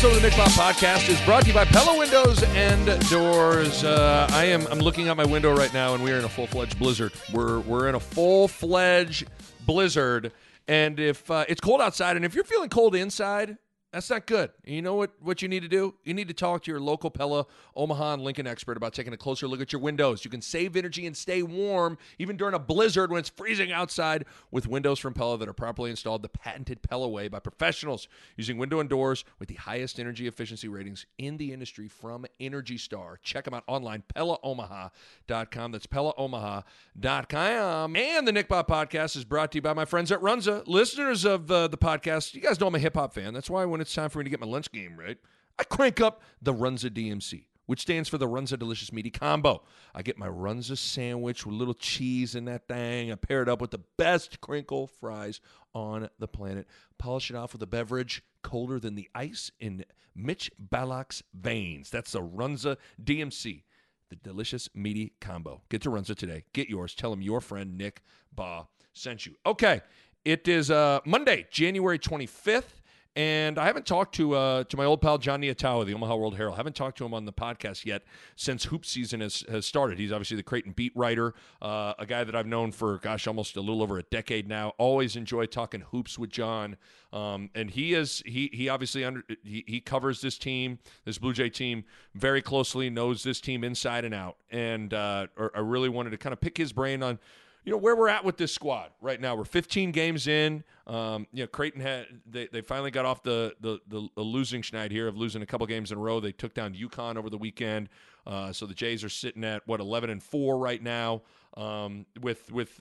Episode of the Nick Bob Podcast is brought to you by Pella Windows and Doors. Uh, I am I'm looking out my window right now, and we are in a full fledged blizzard. We're we're in a full fledged blizzard, and if uh, it's cold outside, and if you're feeling cold inside, that's not good. You know what, what you need to do? You need to talk to your local Pella, Omaha, and Lincoln expert about taking a closer look at your windows. You can save energy and stay warm even during a blizzard when it's freezing outside with windows from Pella that are properly installed the patented Pella way by professionals using window and doors with the highest energy efficiency ratings in the industry from Energy Star. Check them out online, PellaOmaha.com. That's PellaOmaha.com. And the Nick Bob podcast is brought to you by my friends at Runza. Listeners of uh, the podcast, you guys know I'm a hip hop fan. That's why when it's time for me to get my lunch game right, I crank up the Runza DMC, which stands for the Runza Delicious Meaty Combo. I get my Runza sandwich with a little cheese in that thing. I pair it up with the best crinkle fries on the planet. Polish it off with a beverage colder than the ice in Mitch Ballock's veins. That's the Runza DMC. The delicious meaty combo. Get to Runza today. Get yours. Tell him your friend Nick Baugh sent you. Okay, it is uh, Monday, January 25th. And I haven't talked to uh, to my old pal Jon Nyatawa, the Omaha World Herald. I haven't talked to him on the podcast yet since hoop season has, has started. He's obviously the Creighton beat writer, uh, a guy that I've known for gosh almost a little over a decade now. Always enjoy talking hoops with John, um, and he is he he obviously under he, he covers this team, this Blue Jay team very closely, knows this team inside and out, and uh, I really wanted to kind of pick his brain on you know where we're at with this squad right now. We're 15 games in. Um, you know, Creighton had they, they finally got off the, the the, the losing schneid here of losing a couple games in a row. They took down UConn over the weekend, uh, so the Jays are sitting at what 11 and four right now, um, with with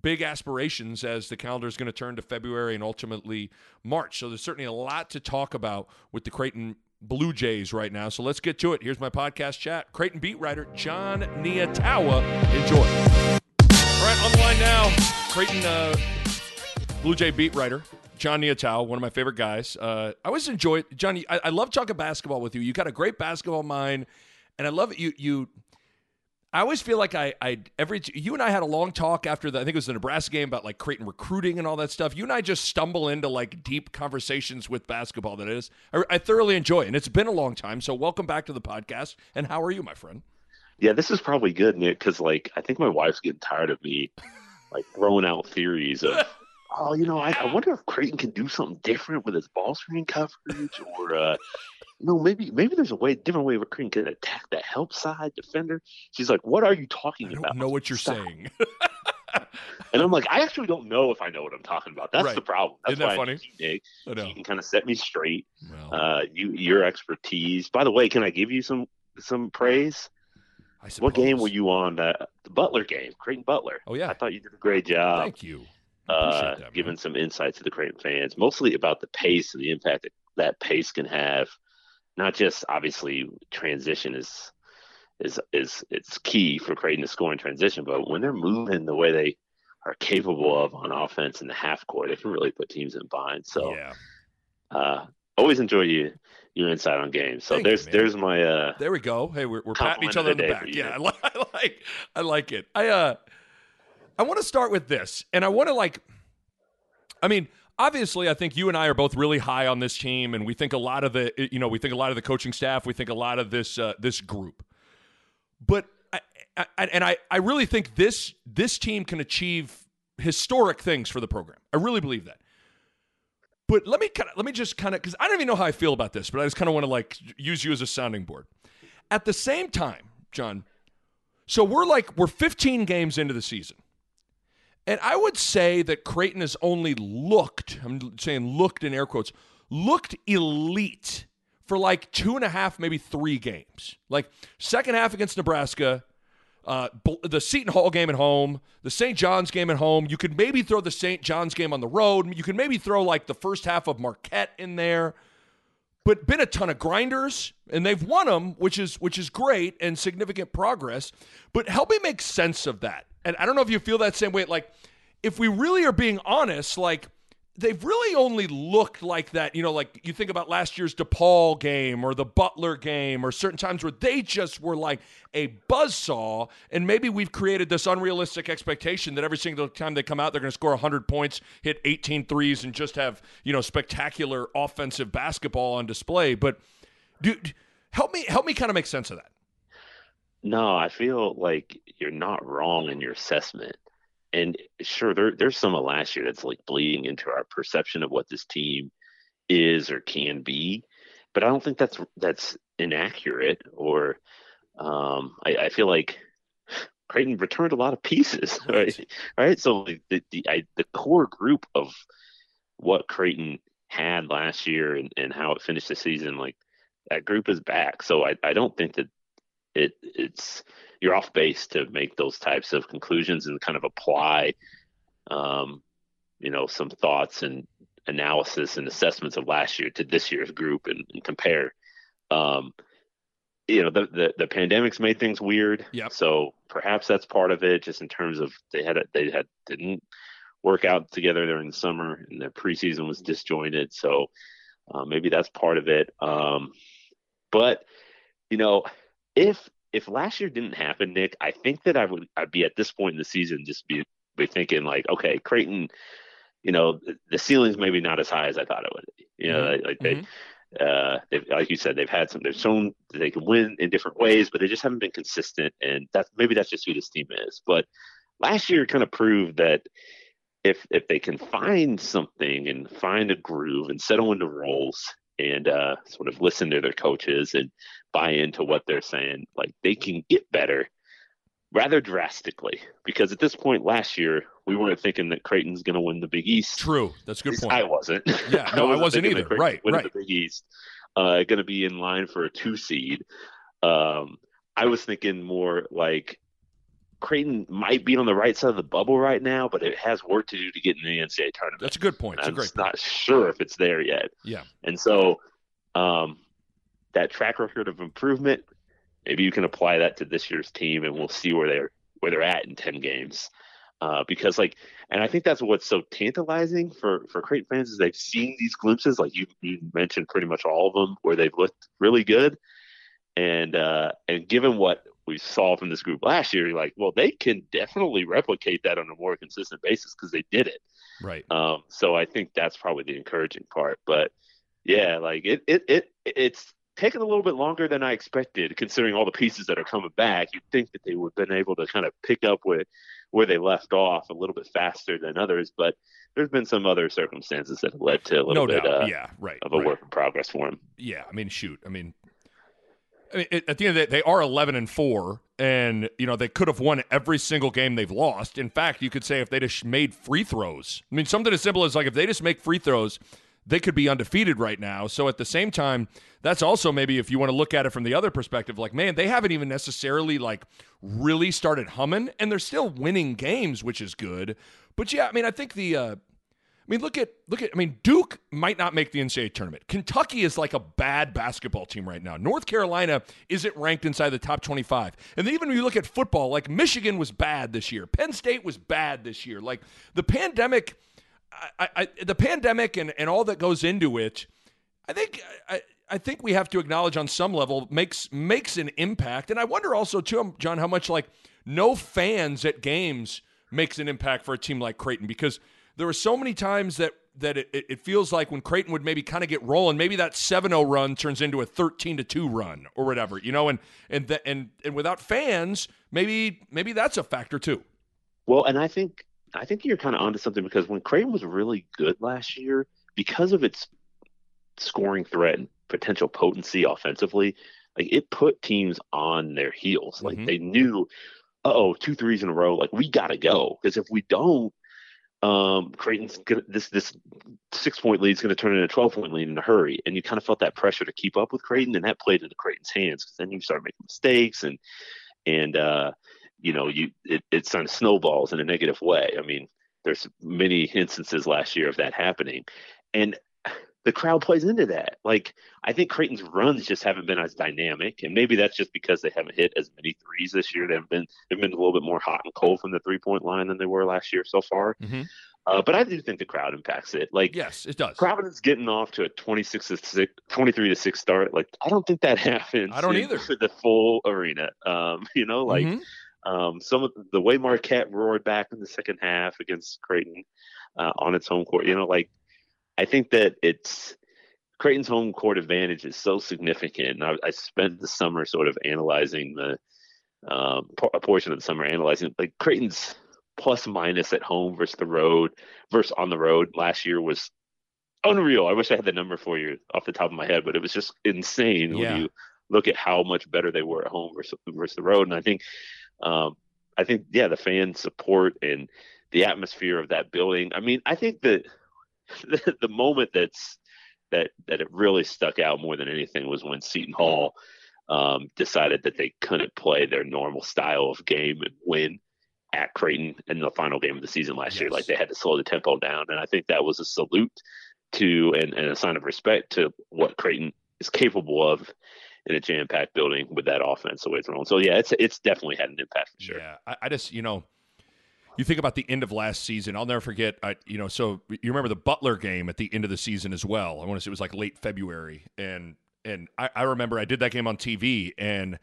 big aspirations as the calendar is going to turn to February and ultimately March. So there's certainly a lot to talk about with the Creighton Blue Jays right now. So let's get to it. Here's my podcast chat. Creighton beat writer Jon Nyatawa. Enjoy. All right, on the line now, Creighton uh, Blue Jay beat writer Jon Nyatawa, one of my favorite guys. Uh, I always enjoy Johnny. I, I love talking basketball with you. You got a great basketball mind, and I love it. You you. I always feel like I, I every you and I had a long talk after the I think it was the Nebraska game about like Creighton recruiting and all that stuff. You and I just stumble into like deep conversations with basketball. That is, I, I thoroughly enjoy, it. and it's been a long time. So welcome back to the podcast. And how are you, my friend? Yeah, this is probably good, Nick, because like I think my wife's getting tired of me like throwing out theories of, oh, you know, I, I wonder if Creighton can do something different with his ball screen coverage, or uh, you know, maybe maybe there's a way different way where Creighton can attack the help side defender. She's like, what are you talking I about? know what you're Stop. saying. and I'm like, I actually don't know if I know what I'm talking about. That's right. the problem. That's Isn't that funny? Nick. You can kind of set me straight. Well, Uh, you your expertise. By the way, can I give you some some praise? I What game were you on? Uh, the Butler game, Creighton Butler. Oh yeah, I thought you did a great job thank you. uh, that, giving some insight to the Creighton fans, mostly about the pace and the impact that, that pace can have. Not just obviously transition is is is it's key for Creighton to score in transition, but when they're moving the way they are capable of on offense in the half court, they can really put teams in bind. So yeah, uh, always enjoy you your insight on games. So Thank there's man. there's my uh, there we go. Hey, we're, we're patting each other on the the back. Yeah, I, li- I like I like it. I uh, I want to start with this, and I want to like, I mean. Obviously, I think you and I are both really high on this team, and we think a lot of the, you know, we think a lot of the coaching staff, we think a lot of this, uh, this group. But I, I, and I, I really think this, this team can achieve historic things for the program. I really believe that. But let me kind of let me just kind of because I don't even know how I feel about this, but I just kind of want to like use you as a sounding board. At the same time, John, so we're like we're 15 games into the season. And I would say that Creighton has only looked, I'm saying looked in air quotes, looked elite for like two and a half, maybe three games. Like second half against Nebraska, uh, the Seton Hall game at home, the St. John's game at home. You could maybe throw the St. John's game on the road. You could maybe throw like the first half of Marquette in there. But been a ton of grinders, and they've won them, which is which is great and significant progress. But help me make sense of that. And I don't know if you feel that same way. Like, if we really are being honest, like they've really only looked like that. You know, like you think about last year's DePaul game or the Butler game or certain times where they just were like a buzz saw. And maybe we've created this unrealistic expectation that every single time they come out, they're going to score 100 points, hit 18 threes, and just have, you know, spectacular offensive basketball on display. But dude, help me, help me kind of make sense of that. No, I feel like you're not wrong in your assessment and sure, there, there's some of last year that's like bleeding into our perception of what this team is or can be, but I don't think that's that's inaccurate. Or um, I, I feel like Creighton returned a lot of pieces, right? right. So the the I, the core group of what Creighton had last year and, and how it finished the season, like that group is back. So I, I don't think that it it's you're off base to make those types of conclusions and kind of apply, um, you know, some thoughts and analysis and assessments of last year to this year's group and, and compare. Um, you know, the, the, the pandemic's made things weird. Yep. So perhaps that's part of it, just in terms of they had a, they had didn't work out together during the summer and their preseason was disjointed. So uh, maybe that's part of it. Um, but you know, if if last year didn't happen, Nick, I think that I would I'd be at this point in the season just be be thinking like, okay, Creighton, you know, the ceiling's maybe not as high as I thought it would. Be. You know, mm-hmm. like they. Mm-hmm. Uh, like you said, they've had some. They've shown they can win in different ways, but they just haven't been consistent. And that's maybe that's just who this team is. But last year kind of proved that if if they can find something and find a groove and settle into roles and uh, sort of listen to their coaches and buy into what they're saying, like they can get better rather drastically. Because at this point last year, we weren't thinking that Creighton's going to win the Big East. True, that's a good point. I wasn't. Yeah, no, I wasn't, I wasn't either. Right, right. The Big East, uh, going to be in line for a two seed. Um, I was thinking more like Creighton might be on the right side of the bubble right now, but it has work to do to get in the NCAA tournament. That's a good point. That's I'm a great not sure if it's there yet. Yeah. And so um, that track record of improvement, maybe you can apply that to this year's team, and we'll see where they're where they're at in ten games. Uh, because like, and I think that's what's so tantalizing for for Creighton fans is they've seen these glimpses, like you you mentioned, pretty much all of them, where they've looked really good, and uh, and given what we saw from this group last year, you're like, well, they can definitely replicate that on a more consistent basis because they did it. Right. Um, so I think that's probably the encouraging part. But yeah, like it, it, it, it's taken a little bit longer than I expected, considering all the pieces that are coming back. You'd think that they would have been able to kind of pick up with where they left off a little bit faster than others, but there's been some other circumstances that have led to a little no bit, uh, yeah, right, of a right. work in progress for them. Yeah, I mean, shoot, I mean, at the end of the day, they are 11 and 4, and, you know, they could have won every single game they've lost. In fact, you could say if they just made free throws, I mean, something as simple as like if they just make free throws, they could be undefeated right now. So at the same time, that's also maybe if you want to look at it from the other perspective, like, man, they haven't even necessarily like really started humming, and they're still winning games, which is good. But yeah, I mean, I think the, uh, I mean, look at look at. I mean, Duke might not make the NCAA tournament. Kentucky is like a bad basketball team right now. North Carolina isn't ranked inside the top twenty-five. And even when you look at football, like Michigan was bad this year. Penn State was bad this year. Like the pandemic, I, I, the pandemic and and all that goes into it. I think I, I think we have to acknowledge on some level makes makes an impact. And I wonder also too, um, John, how much like no fans at games makes an impact for a team like Creighton because there were so many times that that it, it feels like when Creighton would maybe kind of get rolling, maybe that 7-0 run turns into a 13 to 2 run or whatever, you know, and and the, and and without fans, maybe maybe that's a factor too. Well, and I think I think you're kind of onto something because when Creighton was really good last year, because of its scoring threat and potential potency offensively, like it put teams on their heels. Like mm-hmm. they knew, oh, two threes in a row, like we got to go because if we don't, um, Creighton's gonna, this this six point lead is going to turn into a twelve point lead in a hurry, and you kind of felt that pressure to keep up with Creighton, and that played into Creighton's hands because then you start making mistakes and and uh, you know, you it, it's on snowballs in a negative way. I mean, there's many instances last year of that happening, and the crowd plays into that. Like I think Creighton's runs just haven't been as dynamic, and maybe that's just because they haven't hit as many threes this year. They've been they've been a little bit more hot and cold from the three point line than they were last year so far. Mm-hmm. Uh, but I do think the crowd impacts it. Like yes, it does. Providence getting off to a 26 to 6, 23 to 6 start. Like I don't think that happens. I don't either. For the full arena. Um, you know, like mm-hmm. um, some of the way Marquette roared back in the second half against Creighton uh, on its home court. You know, like I think that it's Creighton's home court advantage is so significant. I, I spent the summer sort of analyzing the um, a portion of the summer analyzing like Creighton's plus minus at home versus the road versus on the road last year was unreal. I wish I had the number for you off the top of my head, but it was just insane yeah. when you look at how much better they were at home versus versus the road. And I think, um, I think yeah, the fan support and the atmosphere of that building. I mean, I think that the, the moment that's that that it really stuck out more than anything was when Seton Hall um, decided that they couldn't play their normal style of game and win at Creighton in the final game of the season last yes. year. Like they had to slow the tempo down, and I think that was a salute to and, and a sign of respect to what Creighton is capable of in a jam-packed building with that offense the way it's thrown. So yeah, it's it's definitely had an impact for sure. Yeah, I, I just you know you think about the end of last season. I'll never forget. I, you know, so you remember the Butler game at the end of the season as well. I want to say it was like late February, and and I, I remember I did that game on TV, and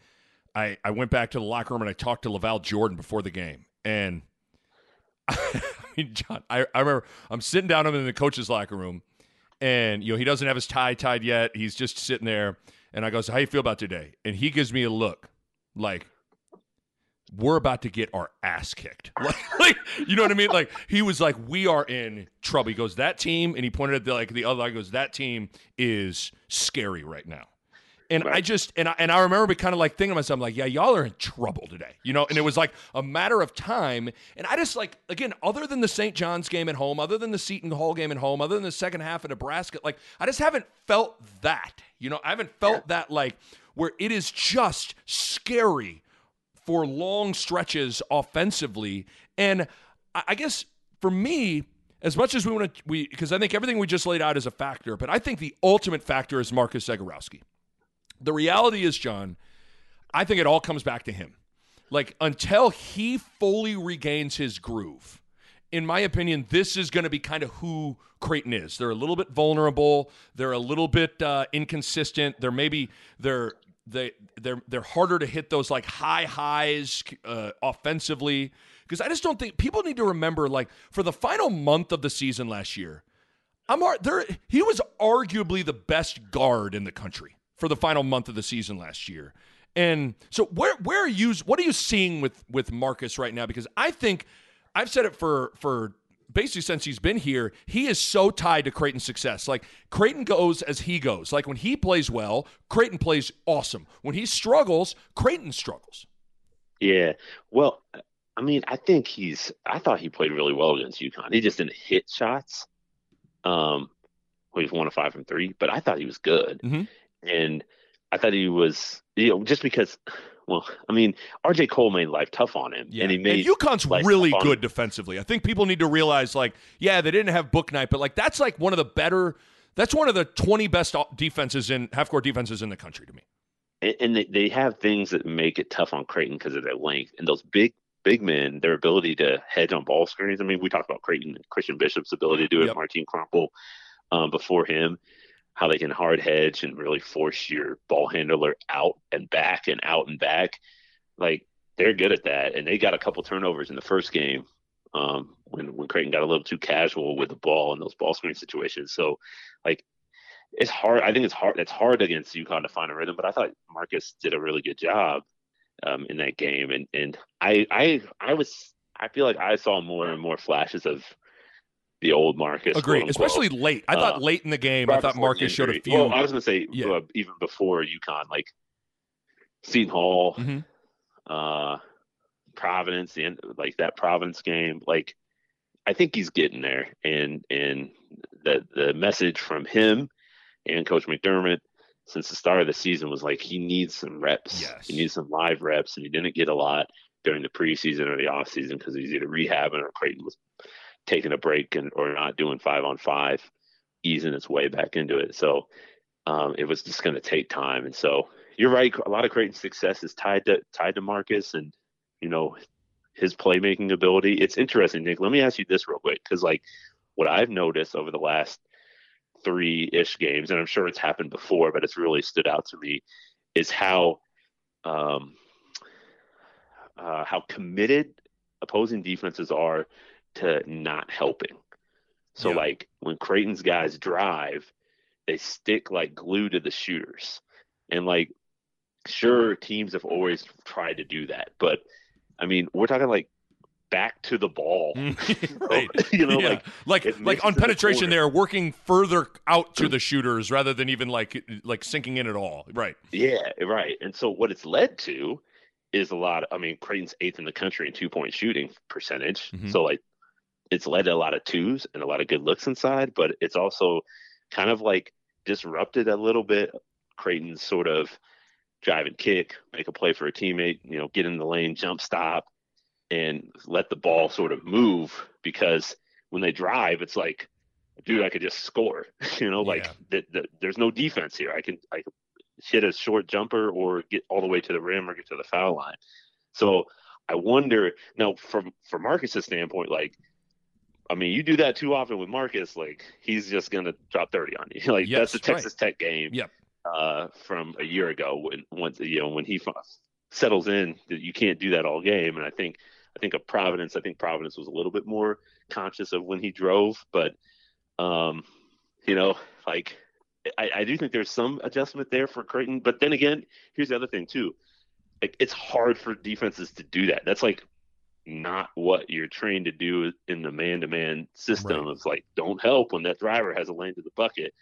I I went back to the locker room and I talked to LaVall Jordan before the game, and I mean, John, I, I remember I'm sitting down in the coach's locker room, and you know he doesn't have his tie tied yet. He's just sitting there, and I go, "So how you feel about today?" And he gives me a look, like we're about to get our ass kicked. Like, like, you know what I mean? Like he was like, we are in trouble. He goes, that team, and he pointed at the like the other. I goes, that team is scary right now. And right. I just and I and I remember kind of like thinking to myself, I'm like, yeah, y'all are in trouble today, you know. And it was like a matter of time. And I just like again, other than the St. John's game at home, other than the Seton Hall game at home, other than the second half of Nebraska, like I just haven't felt that. You know, I haven't felt yeah. that like where it is just scary for long stretches offensively. And I guess for me, as much as we want to, we because I think everything we just laid out is a factor, but I think the ultimate factor is Marcus Zegarowski. The reality is, John, I think it all comes back to him. Like until he fully regains his groove, in my opinion, this is going to be kind of who Creighton is. They're a little bit vulnerable. They're a little bit uh, inconsistent. They're maybe they're they they're they're harder to hit those like high highs uh, offensively because I just don't think people need to remember like for the final month of the season last year, I'm there. He was arguably the best guard in the country for the final month of the season last year. And so where where are you what are you seeing with with Marcus right now because I think I've said it for for basically since he's been here, he is so tied to Creighton's success. Like Creighton goes as he goes. Like when he plays well, Creighton plays awesome. When he struggles, Creighton struggles. Yeah. Well, I mean, I think he's. I thought he played really well against UConn. He just didn't hit shots. Um, well, he's one of five from three, but I thought he was good, mm-hmm. and I thought he was. You know, just because well, I mean, RJ Cole made life tough on him, yeah. and he made. And UConn's really good defensively. I think people need to realize, like, yeah, they didn't have Bouknight, but like that's like one of the better. That's one of the twenty best defenses in half court defenses in the country to me. And, and they, they have things that make it tough on Creighton because of their length and those big big men, their ability to hedge on ball screens. I mean, we talked about Creighton, Christian Bishop's ability to do it, yep. Martin Krampelj um, before him how they can hard hedge and really force your ball handler out and back and out and back. Like they're good at that, and they got a couple turnovers in the first game um, when when Creighton got a little too casual with the ball in those ball screen situations. So, like, it's hard. I think it's hard. It's hard against UConn to find a rhythm, but I thought Marcus did a really good job um, in that game, and and I I I was I feel like I saw more and more flashes of the old Marcus. Agree, especially late. I thought uh, late in the game, I thought Marcus showed a few. Well, I was going to say yeah. uh, even before UConn, like Seton Hall, mm-hmm. uh, Providence, the end, like that Providence game. Like I think he's getting there, and and the the message from him and Coach McDermott since the start of the season was like he needs some reps. Yes. He needs some live reps, and he didn't get a lot. during the preseason or the off season because he's either rehabbing or Creighton was taking a break and or not doing five on five, easing its way back into it. So um, it was just going to take time. And so you're right. A lot of Creighton's success is tied to tied to Marcus and you know his playmaking ability. It's interesting, Nick. Let me ask you this real quick because like what I've noticed over the last three ish games, and I'm sure it's happened before, but it's really stood out to me, is how um, uh, how committed opposing defenses are to not helping. So, yeah. like when Creighton's guys drive, they stick like glue to the shooters. And, like, sure, teams have always tried to do that. But, I mean, we're talking like back to the ball. right. you know, yeah. like like like on penetration, they're working further out to the shooters rather than even like like sinking in at all. Right. Yeah, right. And so what it's led to is a lot. Of, I mean, Creighton's eighth in the country in two point shooting percentage. Mm-hmm. So like, it's led to a lot of twos and a lot of good looks inside, but it's also kind of like disrupted a little bit Creighton's sort of drive and kick, make a play for a teammate, you know, get in the lane, jump stop, and let the ball sort of move because when they drive, it's like, dude, I could just score. you know, like yeah. the, the, there's no defense here. I can I can hit a short jumper or get all the way to the rim or get to the foul line. So I wonder now from from Marcus's standpoint, like I mean, you do that too often with Marcus, like he's just gonna drop thirty on you. like yes, that's the Texas right. Tech game. Yep. Uh, from a year ago when once you know when he settles in, that you can't do that all game. And I think I think of Providence. I think Providence was a little bit more conscious of when he drove, but um, you know, like I, I do think there's some adjustment there for Creighton. But then again, here's the other thing too. Like, it's hard for defenses to do that. That's like not what you're trained to do in the man-to-man system. Right. It's like don't help when that driver has a lane to the bucket.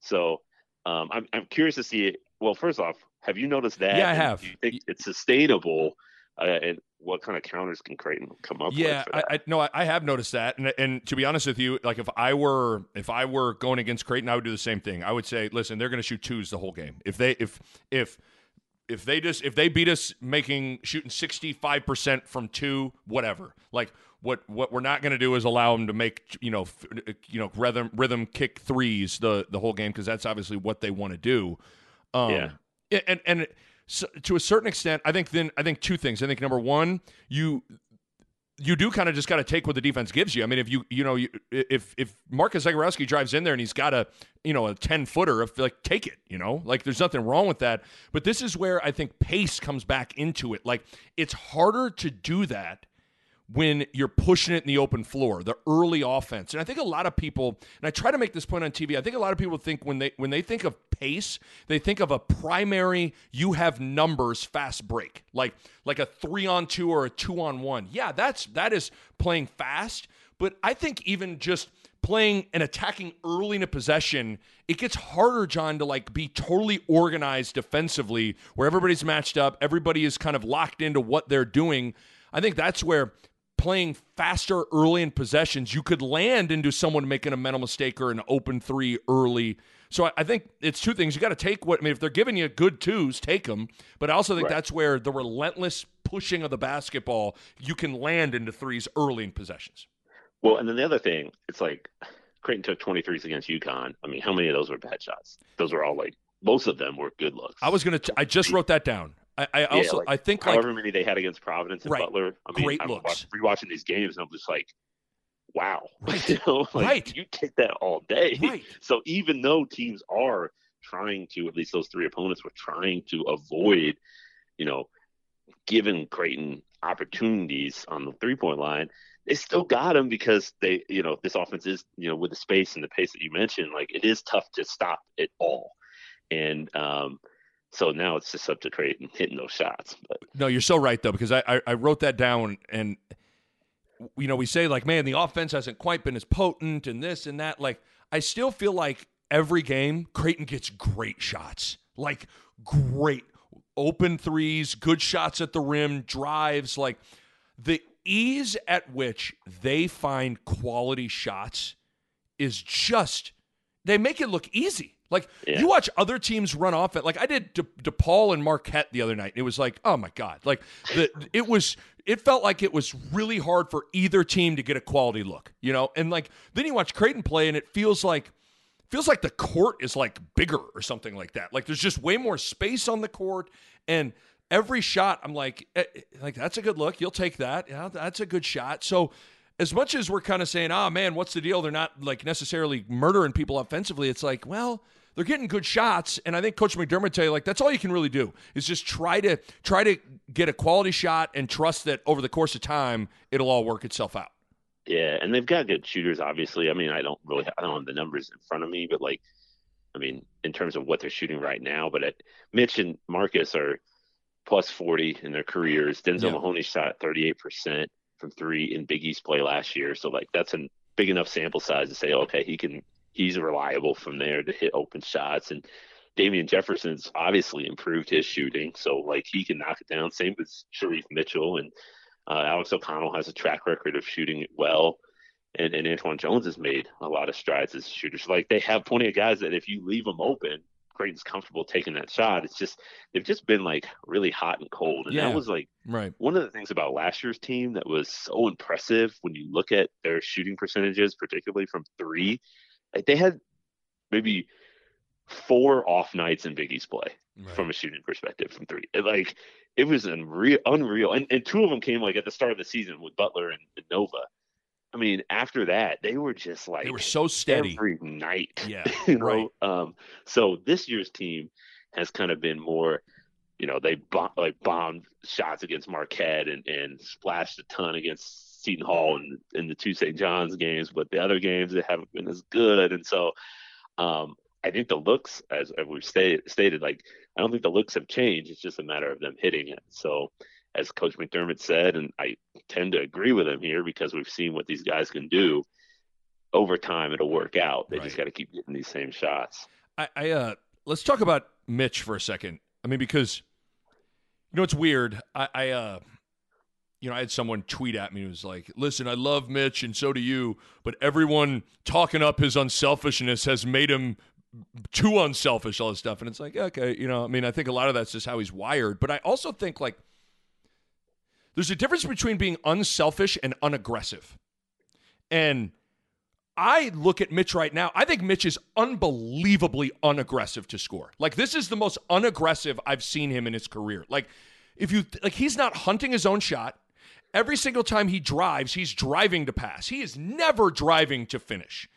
So um, I'm I'm curious to see. Well, first off, have you noticed that? Yeah, I have. Do you think it's sustainable? Uh, and what kind of counters can Creighton come up yeah, with? Yeah, I, I no, I, I, have noticed that, and and to be honest with you, like if I were if I were going against Creighton, I would do the same thing. I would say, listen, they're going to shoot twos the whole game. If they if if if they just if they beat us making shooting 65% from two whatever. Like what what we're not going to do is allow them to make you know f- you know rhythm rhythm kick threes the the whole game because that's obviously what they want to do. Um, yeah. and and so, to a certain extent, I think then I think two things. I think number one, you you do kind of just got to take what the defense gives you. I mean, if you you know you, if if Marcus Zegarowski drives in there and he's got a you know a ten footer, if like take it, you know, like there's nothing wrong with that. But this is where I think pace comes back into it. Like it's harder to do that when you're pushing it in the open floor, the early offense. And I think a lot of people, and I try to make this point on TV, I think a lot of people think when they when they think of pace, they think of a primary you have numbers fast break. Like like a 3 on 2 or a 2 on 1. Yeah, that's that is playing fast, but I think even just playing and attacking early in a possession, it gets harder, John, to like be totally organized defensively where everybody's matched up, everybody is kind of locked into what they're doing. I think that's where playing faster early in possessions, you could land into someone making a mental mistake or an open three early. So I, think it's two things. You got to take what I mean. If they're giving you good twos, take them. But I also think right. that's where the relentless pushing of the basketball, you can land into threes early in possessions. Well, and then the other thing, it's like Creighton took 23s against UConn. I mean, how many of those were bad shots? Those were all like most of them were good looks. I was gonna. I just wrote that down. I, I also yeah, like, I think however like, many they had against Providence and right, Butler. I mean, great I'm looks. rewatching these games and I'm just like, wow, right. you know, like, right. You take that all day. Right. So even though teams are trying to, at least those three opponents were trying to avoid, you know, giving Creighton opportunities on the three point line, they still got them because they, you know, this offense is, you know, with the space and the pace that you mentioned, like it is tough to stop it all. And um, so now it's just up to Creighton hitting those shots. But. No, you're so right though because I, I I wrote that down and you know we say like man the offense hasn't quite been as potent and this and that like I still feel like every game Creighton gets great shots like great open threes, good shots at the rim, drives like the ease at which they find quality shots is just they make it look easy. Like Yeah. you watch other teams run off it. Like I did De- DePaul and Marquette the other night. It was like, oh my god! Like the it was. It felt like it was really hard for either team to get a quality look, you know. And like then you watch Creighton play, and it feels like feels like the court is like bigger or something like that. Like there's just way more space on the court, and every shot, I'm like, eh, eh, like that's a good look. You'll take that. Yeah, that's a good shot. So as much as we're kind of saying, oh man, what's the deal? They're not like necessarily murdering people offensively. It's like, well, they're getting good shots, and I think Coach McDermott tell you like that's all you can really do is just try to try to get a quality shot and trust that over the course of time it'll all work itself out. Yeah, and they've got good shooters. Obviously, I mean, I don't really, I don't have the numbers in front of me, but like, I mean, in terms of what they're shooting right now, but at Mitch and Marcus are plus forty in their careers. Denzel Yeah. Mahoney shot thirty eight percent from three in Big East play last year, so like that's a big enough sample size to say, okay, he can, he's reliable from there to hit open shots, and Damien Jefferson's obviously improved his shooting, so like he can knock it down. Same with Shereef Mitchell. And uh, Alex O'Connell has a track record of shooting it well, and, and Antwann Jones has made a lot of strides as a shooter. Like they have plenty of guys that if you leave them open, Creighton's comfortable taking that shot. It's just they've just been like really hot and cold, and Yeah. that was like Right. one of the things about last year's team that was so impressive when you look at their shooting percentages, particularly from three. Like they had maybe four off nights in Big East play from a shooting perspective from three. It, like it was unreal, unreal, and and two of them came like at the start of the season with Butler and, and Nova. I mean, after that, they were just like They were so steady. every night. Yeah, you know. right. Um, so this year's team has kind of been more, you know, they bomb, like bombed shots against Marquette and and splashed a ton against Seton Hall in, in the two St. John's games, but the other games they haven't been as good. And so, um, I think the looks, as, as we've stated, stated, like I don't think the looks have changed. It's just a matter of them hitting it. So, as Coach McDermott said, and I tend to agree with him here because we've seen what these guys can do. Over time, it'll work out. They just got to keep getting these same shots. I, I uh let's talk about Mitch for a second. I mean, because you know it's weird. I, I uh you know, I had someone tweet at me who was like, Listen, I love Mitch and so do you, but everyone talking up his unselfishness has made him too unselfish, all this stuff. And it's like, okay, you know, I mean, I think a lot of that's just how he's wired. But I also think like there's a difference between being unselfish and unaggressive. And I look at Mitch right now. I think Mitch is unbelievably unaggressive to score. Like this is the most unaggressive I've seen him in his career. Like if you like he's not hunting his own shot. Every single time he drives, he's driving to pass. He is never driving to finish.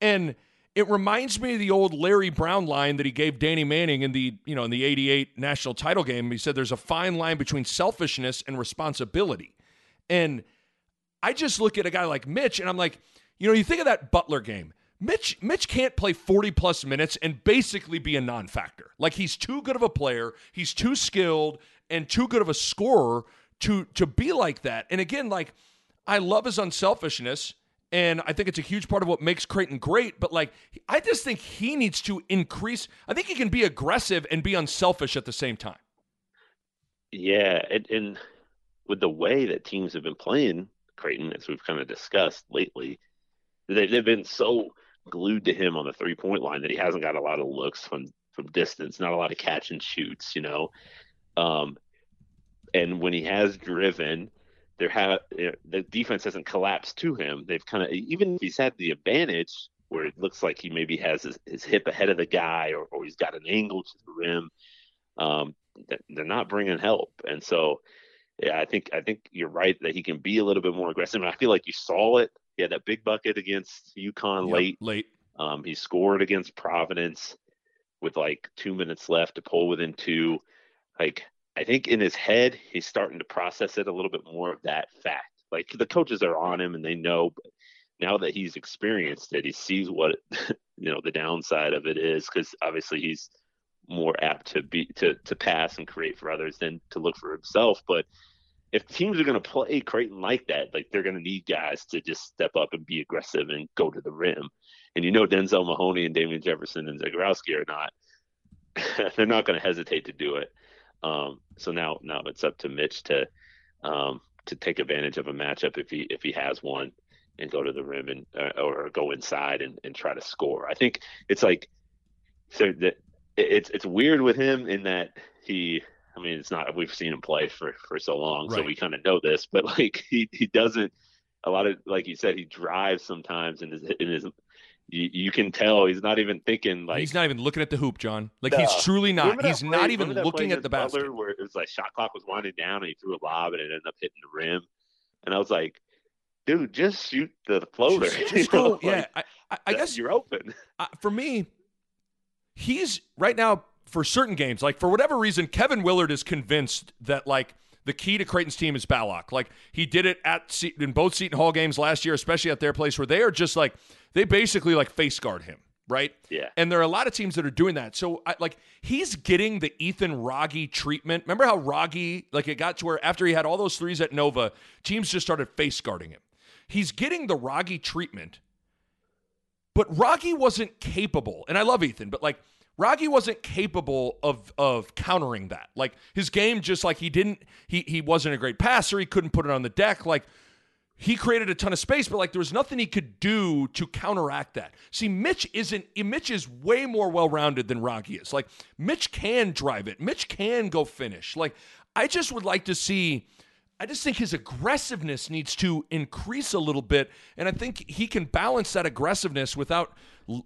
And it reminds me of the old Larry Brown line that he gave Danny Manning in the, you know, in the 88 national title game. He said there's a fine line between selfishness and responsibility. And I just look at a guy like Mitch and I'm like, you know, you think of that Butler game. Mitch Mitch can't play 40 plus minutes and basically be a non-factor. Like he's too good of a player, he's too skilled and too good of a scorer to to be like that. And again, like I love his unselfishness and I think it's a huge part of what makes Creighton great, but like I just think he needs to increase. I think he can be aggressive and be unselfish at the same time. Yeah, and, and with the way that teams have been playing Creighton, as we've kind of discussed lately, they, they've been so glued to him on the three point line that he hasn't got a lot of looks from from distance, not a lot of catch and shoots, you know. Um, and when he has driven, there have the defense hasn't collapsed to him. They've kind of even if he's had the advantage where it looks like he maybe has his, his hip ahead of the guy or, or he's got an angle to the rim. Um, they're not bringing help, and so yeah, I think I think you're right that he can be a little bit more aggressive. And I feel like you saw it. He had that big bucket against UConn Yep, late. late. Um, he scored against Providence with like two minutes left to pull within two. Like I think in his head, he's starting to process it a little bit more of that fact. Like the coaches are on him and they know. But now that he's experienced it, he sees what you know the downside of it is because obviously he's more apt to be to to pass and create for others than to look for himself. But if teams are going to play Creighton like that, like they're going to need guys to just step up and be aggressive and go to the rim. And you know Denzel Mahoney and Damien Jefferson and Zegarowski are not. they're not going to hesitate to do it. Um, so now now it's up to Mitch to um, to take advantage of a matchup if he if he has one and go to the rim and uh, or go inside and, and try to score. I think it's like so that it's it's weird with him in that he I mean it's not we've seen him play for for so long right. so we kind of know this but like he he doesn't a lot of like you said he drives sometimes and his in his you, you can tell he's not even thinking like he's not even looking at the hoop, John. Like no. he's truly not. He's play, not even looking at the basket. Where it was like shot clock was winding down and he threw a lob and it ended up hitting the rim, and I was like, dude, just shoot the floater. Just, just go, like, yeah. I, I, I guess you're open. Uh, for me, he's right now for certain games. Like for whatever reason, Kevin Willard is convinced that like the key to Creighton's team is Ballock. Like he did it at in both Seton Hall games last year, especially at their place where they are just like they basically like face guard him, right? Yeah. And there are a lot of teams that are doing that. So I, like he's getting the Ethan Wragge treatment. Remember how Wragge like it got to where after he had all those threes at Nova, teams just started face guarding him. He's getting the Wragge treatment but Wragge wasn't capable, and I love Ethan, but like Wragge wasn't capable of of countering that. Like his game just like he didn't he he wasn't a great passer, he couldn't put it on the deck. Like he created a ton of space, but like there was nothing he could do to counteract that. See, Mitch isn't Mitch is way more well-rounded than Wragge is. Like Mitch can drive it. Mitch can go finish. Like I just would like to see I just think his aggressiveness needs to increase a little bit, and I think he can balance that aggressiveness without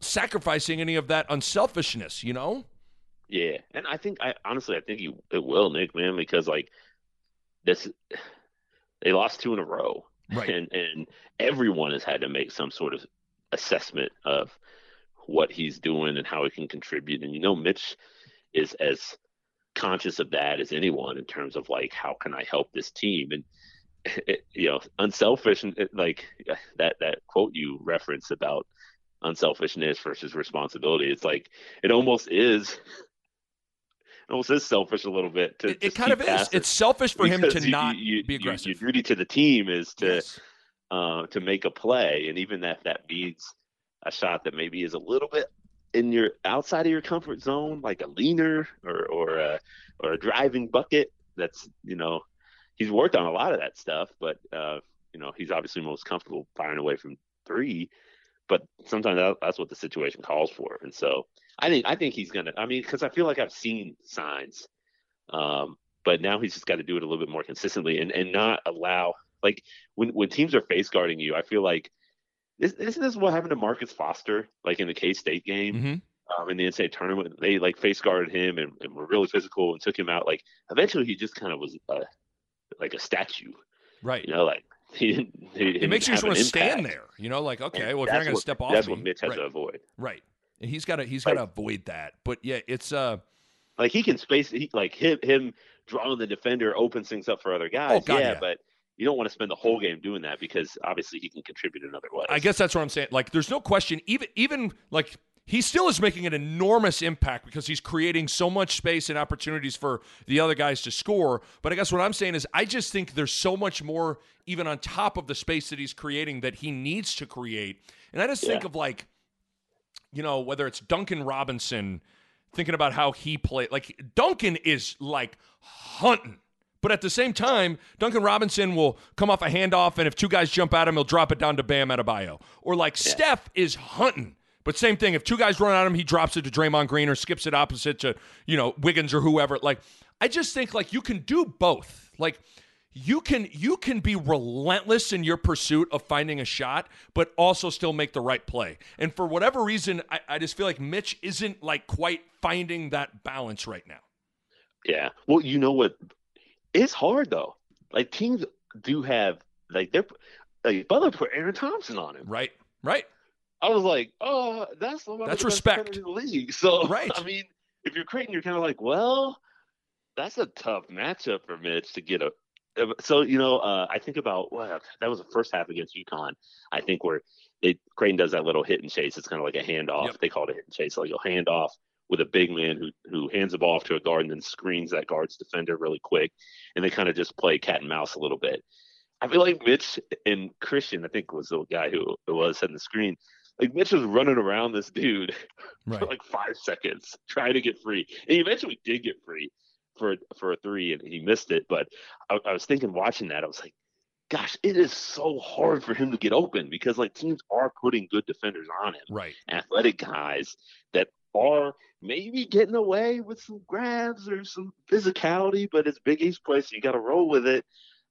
sacrificing any of that unselfishness. You know? Yeah, and I think I honestly I think he it will, Nick, man, because like this, they lost two in a row, right? And and everyone has had to make some sort of assessment of what he's doing and how he can contribute, and you know, Mitch is as conscious of that as anyone in terms of like how can I help this team and it, you know unselfish and it, like that that quote you reference about unselfishness versus responsibility it's like it almost is it almost is selfish a little bit to it, it kind of is it's selfish for him to you, not you, be aggressive your duty to the team is to yes. uh, to make a play and even that that means a shot that maybe is a little bit in your outside of your comfort zone, like a leaner or or a or a driving bucket. That's you know, he's worked on a lot of that stuff, but uh, you know, he's obviously most comfortable firing away from three. But sometimes that, that's what the situation calls for, and so I think I think he's gonna. I mean, because I feel like I've seen signs, um, but now he's just got to do it a little bit more consistently and and not allow like when when teams are face guarding you. I feel like this isn't this what happened to Marcus Foster, like in the K State game, mm-hmm. um, in the NCAA tournament? They like face guarded him and, and, were really physical and took him out. Like eventually, he just kind of was uh, like a statue, right? You know, like he didn't. He it makes you just want to stand there. You know, like okay, and well, if you're not going to step off, that's me, what Mitch has right. to avoid. Right, and he's got to he's got to avoid that. But yeah, it's uh, like he can space. He like him him drawing the defender opens things up for other guys. Oh, God, yeah, yeah, but you don't want to spend the whole game doing that because obviously he can contribute another way. I guess that's what I'm saying. Like, there's no question. Even even like he still is making an enormous impact because he's creating so much space and opportunities for the other guys to score. But I guess what I'm saying is, I just think there's so much more, even on top of the space that he's creating, that he needs to create. And I just yeah. think of like, you know, whether it's Duncan Robinson, thinking about how he played. Like Duncan is like hunting but at the same time, Duncan Robinson will come off a handoff, and if two guys jump at him, he'll drop it down to Bam Adebayo. Or like yeah. Steph is hunting. But same thing, if two guys run at him, he drops it to Draymond Green or skips it opposite to, you know, Wiggins or whoever. Like, I just think like you can do both. Like you can you can be relentless in your pursuit of finding a shot, but also still make the right play. And for whatever reason, I, I just feel like Mitch isn't like quite finding that balance right now. Yeah. Well, you know what it's hard though. Like teams do have like they're like Butler put Aaron Thompson on him. Right. Right. I was like, oh, that's that's respect in the league. So right. I mean, if you're Creighton, you're kind of like, well, that's a tough matchup for Mitch to get a. So you know, uh, I think about well, that was the first half against UConn. I think where they Creighton does that little hit and chase. It's kind of like a handoff. Yep. They call it a hit and chase. Like you'll hand off with a big man who who hands the ball off to a guard and then screens that guard's defender really quick, and they kind of just play cat and mouse a little bit. I feel like Mitch and Christian, I think was the guy who was setting the screen. Like Mitch was running around this dude right. for like five seconds trying to get free, and he eventually did get free for for a three, and he missed it. But I, I was thinking, watching that, I was like, gosh, it is so hard for him to get open because like teams are putting good defenders on him, right? Athletic guys that are maybe getting away with some grabs or some physicality, but it's Big East play, so you got to roll with it.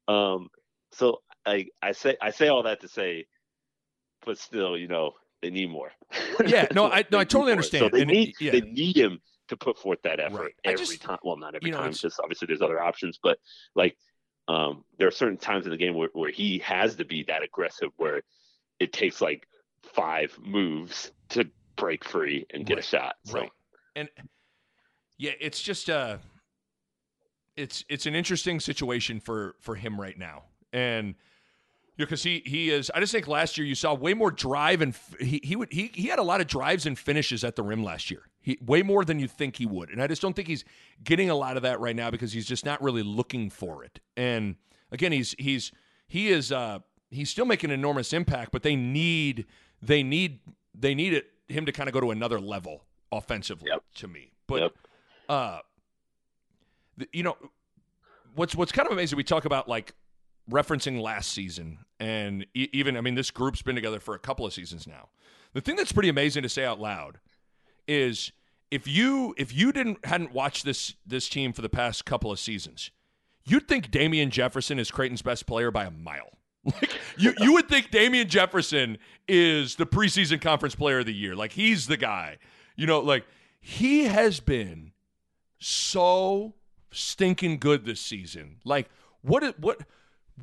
Um, so I I say I say all that to say, but still, you know, they need more. Yeah, no, I no, I totally understand. So they and, need yeah. they need him to put forth that effort Right. Every just- time. Well, not every you know, time, it's- because obviously there's other options, but like um, there are certain times in the game where, where he has to be that aggressive, where it takes like five moves to break free and get Right. a shot. So Right. And yeah, it's just uh it's it's an interesting situation for for him right now. And because he he is. I just think last year you saw way more drive and f- he he would he he had a lot of drives and finishes at the rim last year. He way more than you think he would, and I just don't think he's getting a lot of that right now because he's just not really looking for it. And again, he's he's he is uh he's still making an enormous impact, but they need they need they need it him to kind of go to another level offensively Yep. to me. But Yep. uh, you know, what's what's kind of amazing. We talk about like referencing last season, and even I mean, this group's been together for a couple of seasons now. The thing that's pretty amazing to say out loud is if you if you didn't hadn't watched this this team for the past couple of seasons, you'd think Damien Jefferson is Creighton's best player by a mile. Like you, you would think Damien Jefferson is the preseason conference player of the year. Like he's the guy. You know, like he has been so stinking good this season. Like what what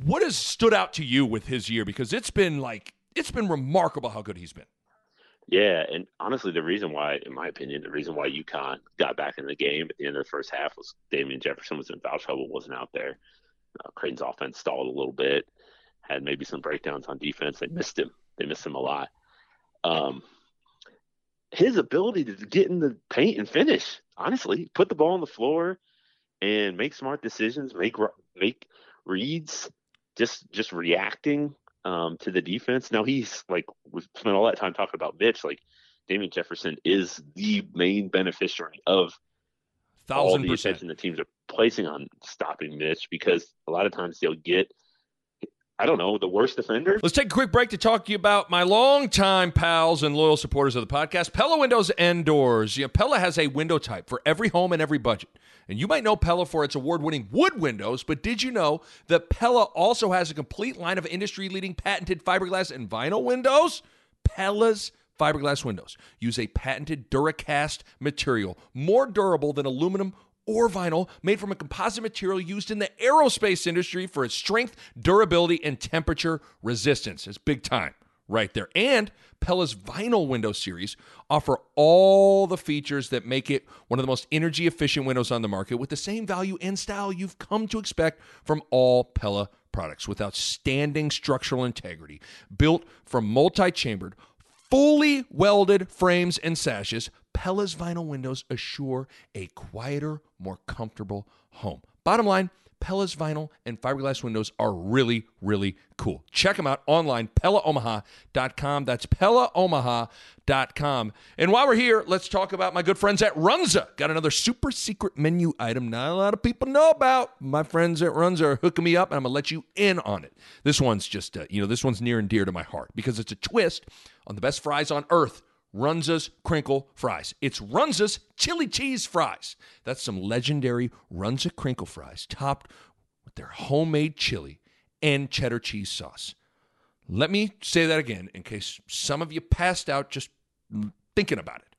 what has stood out to you with his year? Because it's been like it's been remarkable how good he's been. Yeah, and honestly, the reason why, in my opinion, the reason why UConn got back in the game at the end of the first half was Damien Jefferson was in foul trouble, wasn't out there. Uh, Creighton's offense stalled a little bit, had maybe some breakdowns on defense. They missed him. They missed him a lot. Um, his ability to get in the paint and finish, honestly, put the ball on the floor and make smart decisions, make make reads, just just reacting um, to the defense. Now he's like we've spent all that time talking about Mitch. Like Damien Jefferson is the main beneficiary of all the attention the teams are placing on stopping Mitch because a lot of times they'll get, I don't know, the worst defender. Let's take a quick break to talk to you about my longtime pals and loyal supporters of the podcast, Pella Windows and Doors. Yeah, Pella has a window type for every home and every budget. And you might know Pella for its award winning wood windows, but did you know that Pella also has a complete line of industry leading patented fiberglass and vinyl windows? Pella's fiberglass windows use a patented Duracast material, more durable than aluminum or vinyl, made from a composite material used in the aerospace industry for its strength, durability, and temperature resistance. It's big time right there. And Pella's vinyl window series offer all the features that make it one of the most energy efficient windows on the market with the same value and style you've come to expect from all Pella products with outstanding structural integrity, built from multi-chambered fully welded frames and sashes, Pella's vinyl windows assure a quieter, more comfortable home. Bottom line, Pella's vinyl and fiberglass windows are really, really cool. Check them out online, PellaOmaha.com. That's PellaOmaha.com. And while we're here, let's talk about my good friends at Runza. Got another super secret menu item not a lot of people know about. My friends at Runza are hooking me up, and I'm going to let you in on it. This one's just, uh, you know, this one's near and dear to my heart because it's a twist on the best fries on earth. Runza's crinkle fries. It's Runza's chili cheese fries. That's some legendary Runza crinkle fries topped with their homemade chili and cheddar cheese sauce. Let me say that again in case some of you passed out just thinking about it.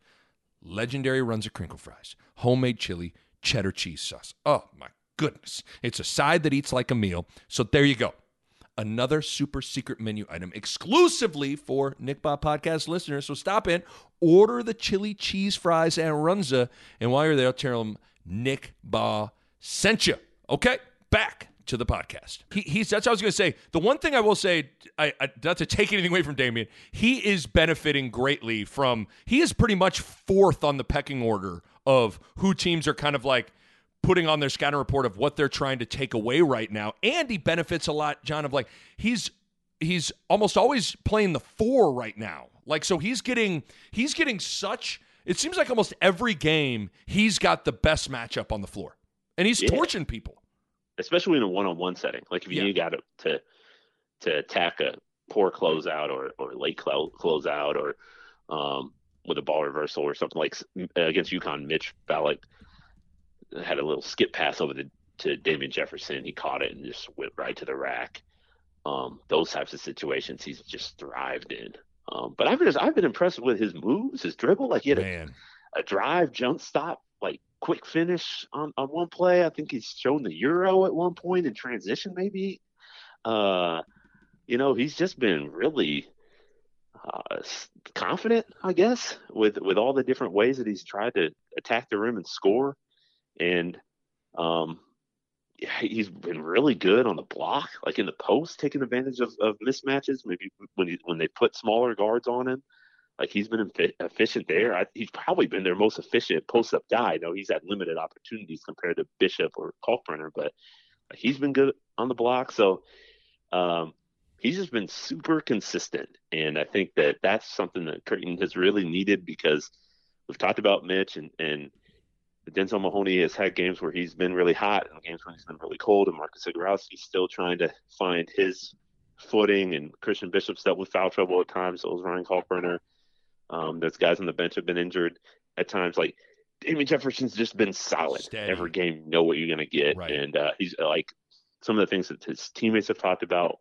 Legendary Runza crinkle fries, homemade chili, cheddar cheese sauce. Oh my goodness. It's a side that eats like a meal. So there you go another super secret menu item exclusively for Nick Bob podcast listeners. So stop in, order the chili cheese fries and runza, and while you're there, tell them Nick Bob sent you. Okay, back to the podcast. He, he's that's what I was going to say. The one thing I will say, I, I not to take anything away from Damien, he is benefiting greatly from. He is pretty much fourth on the pecking order of who teams are kind of like putting on their scouting report of what they're trying to take away right now. And he benefits a lot, Jon, of like he's he's almost always playing the four right now. Like so he's getting he's getting such it seems like almost every game he's got the best matchup on the floor. And he's Yeah. torching people. especially in a one-on-one setting. Like if you Yeah. got to, to to attack a poor closeout or or late clo- closeout or um, with a ball reversal or something like against UConn. Mitch Ballock had a little skip pass over the to Damien Jefferson. He caught it and just went right to the rack. Um, those types of situations he's just thrived in. Um, but I've just I've been impressed with his moves, his dribble. Like he had a, a, drive, jump stop, like quick finish on, on one play. I think he's shown the euro at one point in transition, maybe. Uh, you know, he's just been really uh, confident, I guess, with with all the different ways that he's tried to attack the rim and score. And um, he's been really good on the block, like in the post, taking advantage of, of mismatches. Maybe when he, when they put smaller guards on him, like he's been efficient there. I, he's probably been their most efficient post up guy. Know he's had limited opportunities compared to Bishop or Kalkbrenner, but he's been good on the block. So um, he's just been super consistent, and I think that that's something that Creighton has really needed because we've talked about Mitch and and Denzel Mahoney has had games where he's been really hot and games when he's been really cold, and Marcus Zegarowski's still trying to find his footing, and Christian Bishop's dealt with foul trouble at times. So is Ryan Kalkbrenner. Um, there's guys on the bench have been injured at times. Like Damien Jefferson's just been solid Steady. every game. You know what you're going to get, right. and uh, he's like some of the things that his teammates have talked about.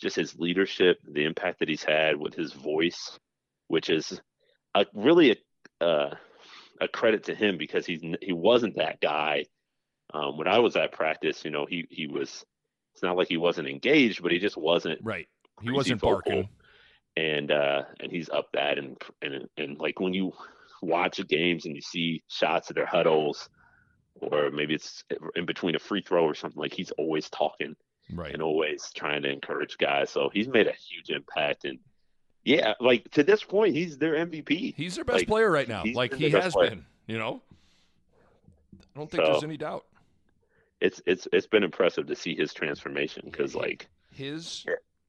Just his leadership, the impact that he's had with his voice, which is a, really a, uh, a credit to him because he's he wasn't that guy um, when I was at practice. You know, he he was. It's not like he wasn't engaged, but he just wasn't right. He wasn't vocal. barking, and uh, and he's up that and and and like when you watch games and you see shots at their huddles, or maybe it's in between a free throw or something like he's always talking right and always trying to encourage guys. So he's made a huge impact and yeah, like to this point, he's their MVP. He's their best like, player right now. Like he has player. been. You know, I don't think so, there's any doubt. It's it's it's been impressive to see his transformation because like his,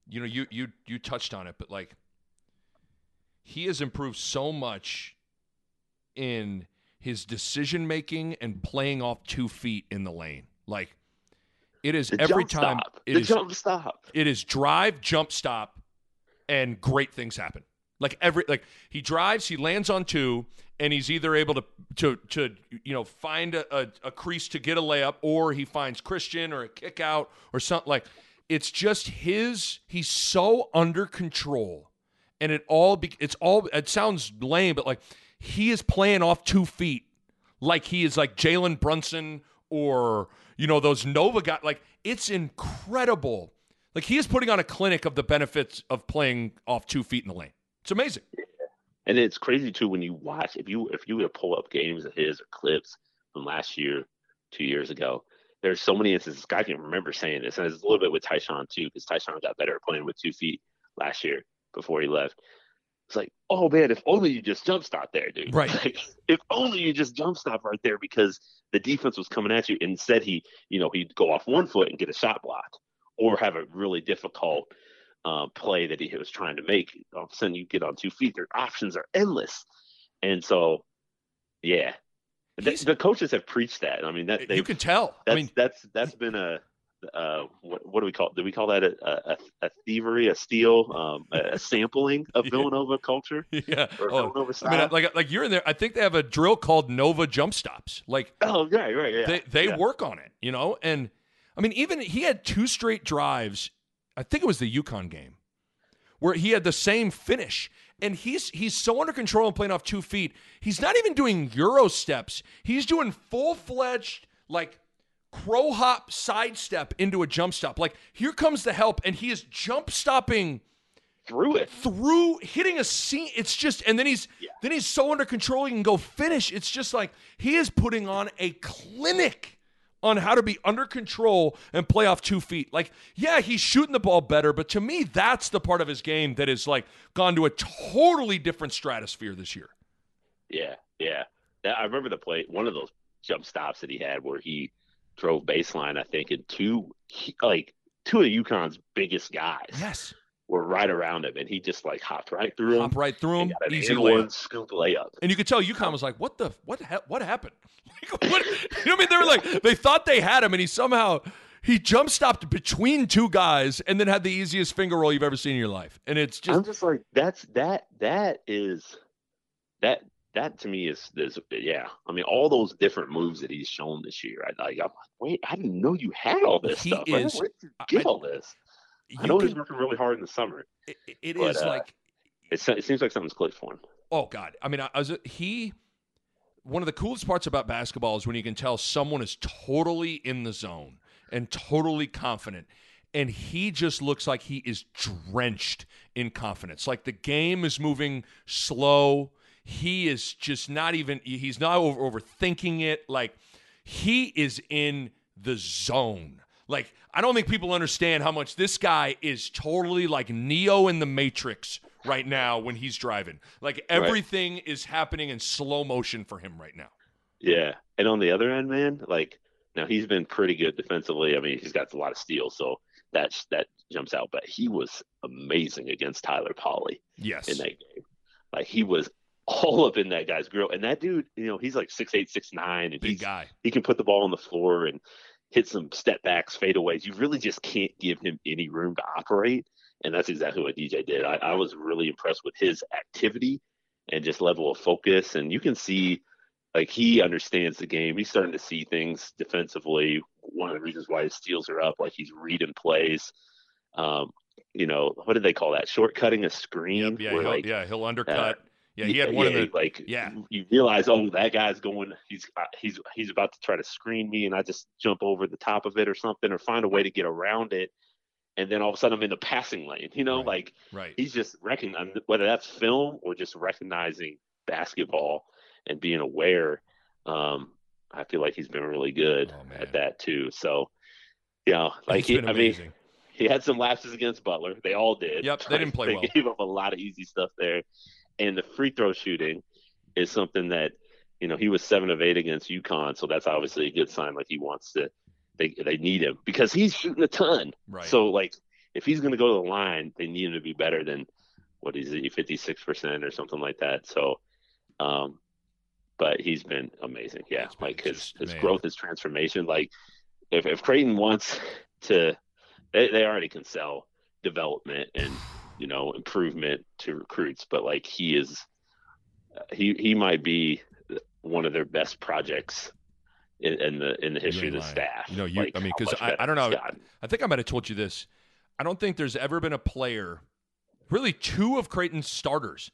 you know, you you you touched on it, but like he has improved so much in his decision making and playing off two feet in the lane. Like it is the every time. Stop. It the is, jump stop. It is drive, jump stop, and great things happen. Like every like he drives, he lands on two, and he's either able to to to you know find a, a, a crease to get a layup, or he finds Christian or a kick out or something like. It's just his. He's so under control, and it all. Be, it's all. It sounds lame, but like he is playing off two feet, like he is like Jalen Brunson or you know those Nova guys. Like it's incredible like he is putting on a clinic of the benefits of playing off two feet in the lane. It's amazing. And it's crazy too when you watch if you if you were to pull up games of his or clips from last year, two years ago. There's so many instances. I can remember saying this, and it's a little bit with Ty-Shon too, because Ty-Shon got better at playing with two feet last year before he left. It's like, oh man, if only you just jump stop there, dude. Right. Like, if only you just jump stop right there because the defense was coming at you. Instead, he, you know, he'd go off one foot and get a shot blocked or have a really difficult uh, play that he was trying to make. All of a sudden, you get on two feet. Their options are endless, and so yeah, the, the coaches have preached that. I mean, that you can tell. That's, I mean, that's that's been a uh, what, what, do we call it? Do we call that a, a, a thievery, a steal, um, a, sampling of Villanova culture? Yeah. oh, Villanova style? I mean, like like you're in there. I think they have a drill called Nova jump stops. Like oh right right yeah. They they yeah. work on it, you know, and I mean, even he had two straight drives. I think it was the UConn game where he had the same finish. And he's he's so under control and playing off two feet. He's not even doing Euro steps. He's doing full fledged like crow hop sidestep into a jump stop. Like here comes the help, and he is jump stopping through it, through hitting a seam. It's just, and then he's yeah. then he's so under control he can go finish. It's just like he is putting on a clinic on how to be under control and play off two feet. Like, yeah, he's shooting the ball better, but to me, that's the part of his game that is like gone to a totally different stratosphere this year. Yeah, yeah. I remember the play, one of those jump stops that he had where he drove baseline, I think, and two, like, two of UConn's biggest guys. Yes were right around him, and he just like hopped right through him. Hop right through him. Easy layup. scoop layup. And you could tell UConn was like, "What the what ha- what happened?" Like, what, you know what I mean? They were like, they thought they had him, and he somehow he jump stopped between two guys, and then had the easiest finger roll you've ever seen in your life. And it's just I'm just like that's that that is that that to me is this yeah. I mean, all those different moves that he's shown this year. I like. I'm like, wait, I didn't know you had all this He stuff. is- Where did you get I- all this? I know he's working really hard in the summer. it, it but, is uh, like It, it seems like something's clicked for him. Oh God! I mean, I, I was he. One of the coolest parts about basketball is when you can tell someone is totally in the zone and totally confident, and he just looks like he is drenched in confidence. Like the game is moving slow. He is just not even. He's not over, overthinking it. Like he is in the zone. Like I don't think people understand how much this guy is totally like Neo in the Matrix right now when he's driving. Like everything is happening in slow motion for him right now. Yeah, and on the other end, man, like now he's been pretty good defensively. I mean, he's got a lot of steals, so that that jumps out. But he was amazing against Tyler Polley Yes. in that game. Like he was all up in that guy's grill, and that dude, you know, he's like six eight, six nine, and Big he's guy. he can put the ball on the floor and hit some step backs, fadeaways. You really just can't give him any room to operate. And that's exactly what DJ did. I, I was really impressed with his activity and just level of focus. And you can see like he understands the game. He's starting to see things defensively. One of the reasons why his steals are up, like he's reading plays. Um, you know, what did they call that? Shortcutting a screen. Yep, yeah, he'll, like, yeah, he'll undercut. Yeah, he had yeah, one of the like yeah. You realize, oh, that guy's going. He's uh, he's he's about to try to screen me, and I just jump over the top of it or something, or find a way to get around it, and then all of a sudden I'm in the passing lane. You know, Right. like right. he's just recognizing whether that's film or just recognizing basketball and being aware. Um, I feel like he's been really good Oh, at that too. So, yeah, like he, I mean, he had some lapses against Butler. They all did. Yep, they didn't play they well. gave up a lot of easy stuff there. And the free throw shooting is something that, you know, he was seven of eight against UConn, so that's obviously a good sign. Like he wants to, they they need him because he's shooting a ton. right. So like, if he's going to go to the line, they need him to be better than what is he, fifty six percent or something like that. So, um, but he's been amazing. Yeah, like his his growth, his transformation. Like if if Creighton wants to, they they already can sell development and you know improvement to recruits, but like he is, he he might be one of their best projects in, in the in the history of the staff. You know, you- Like, I mean, because I- I don't know. I think I might have told you this. I don't think there's ever been a player, really two of Creighton's starters.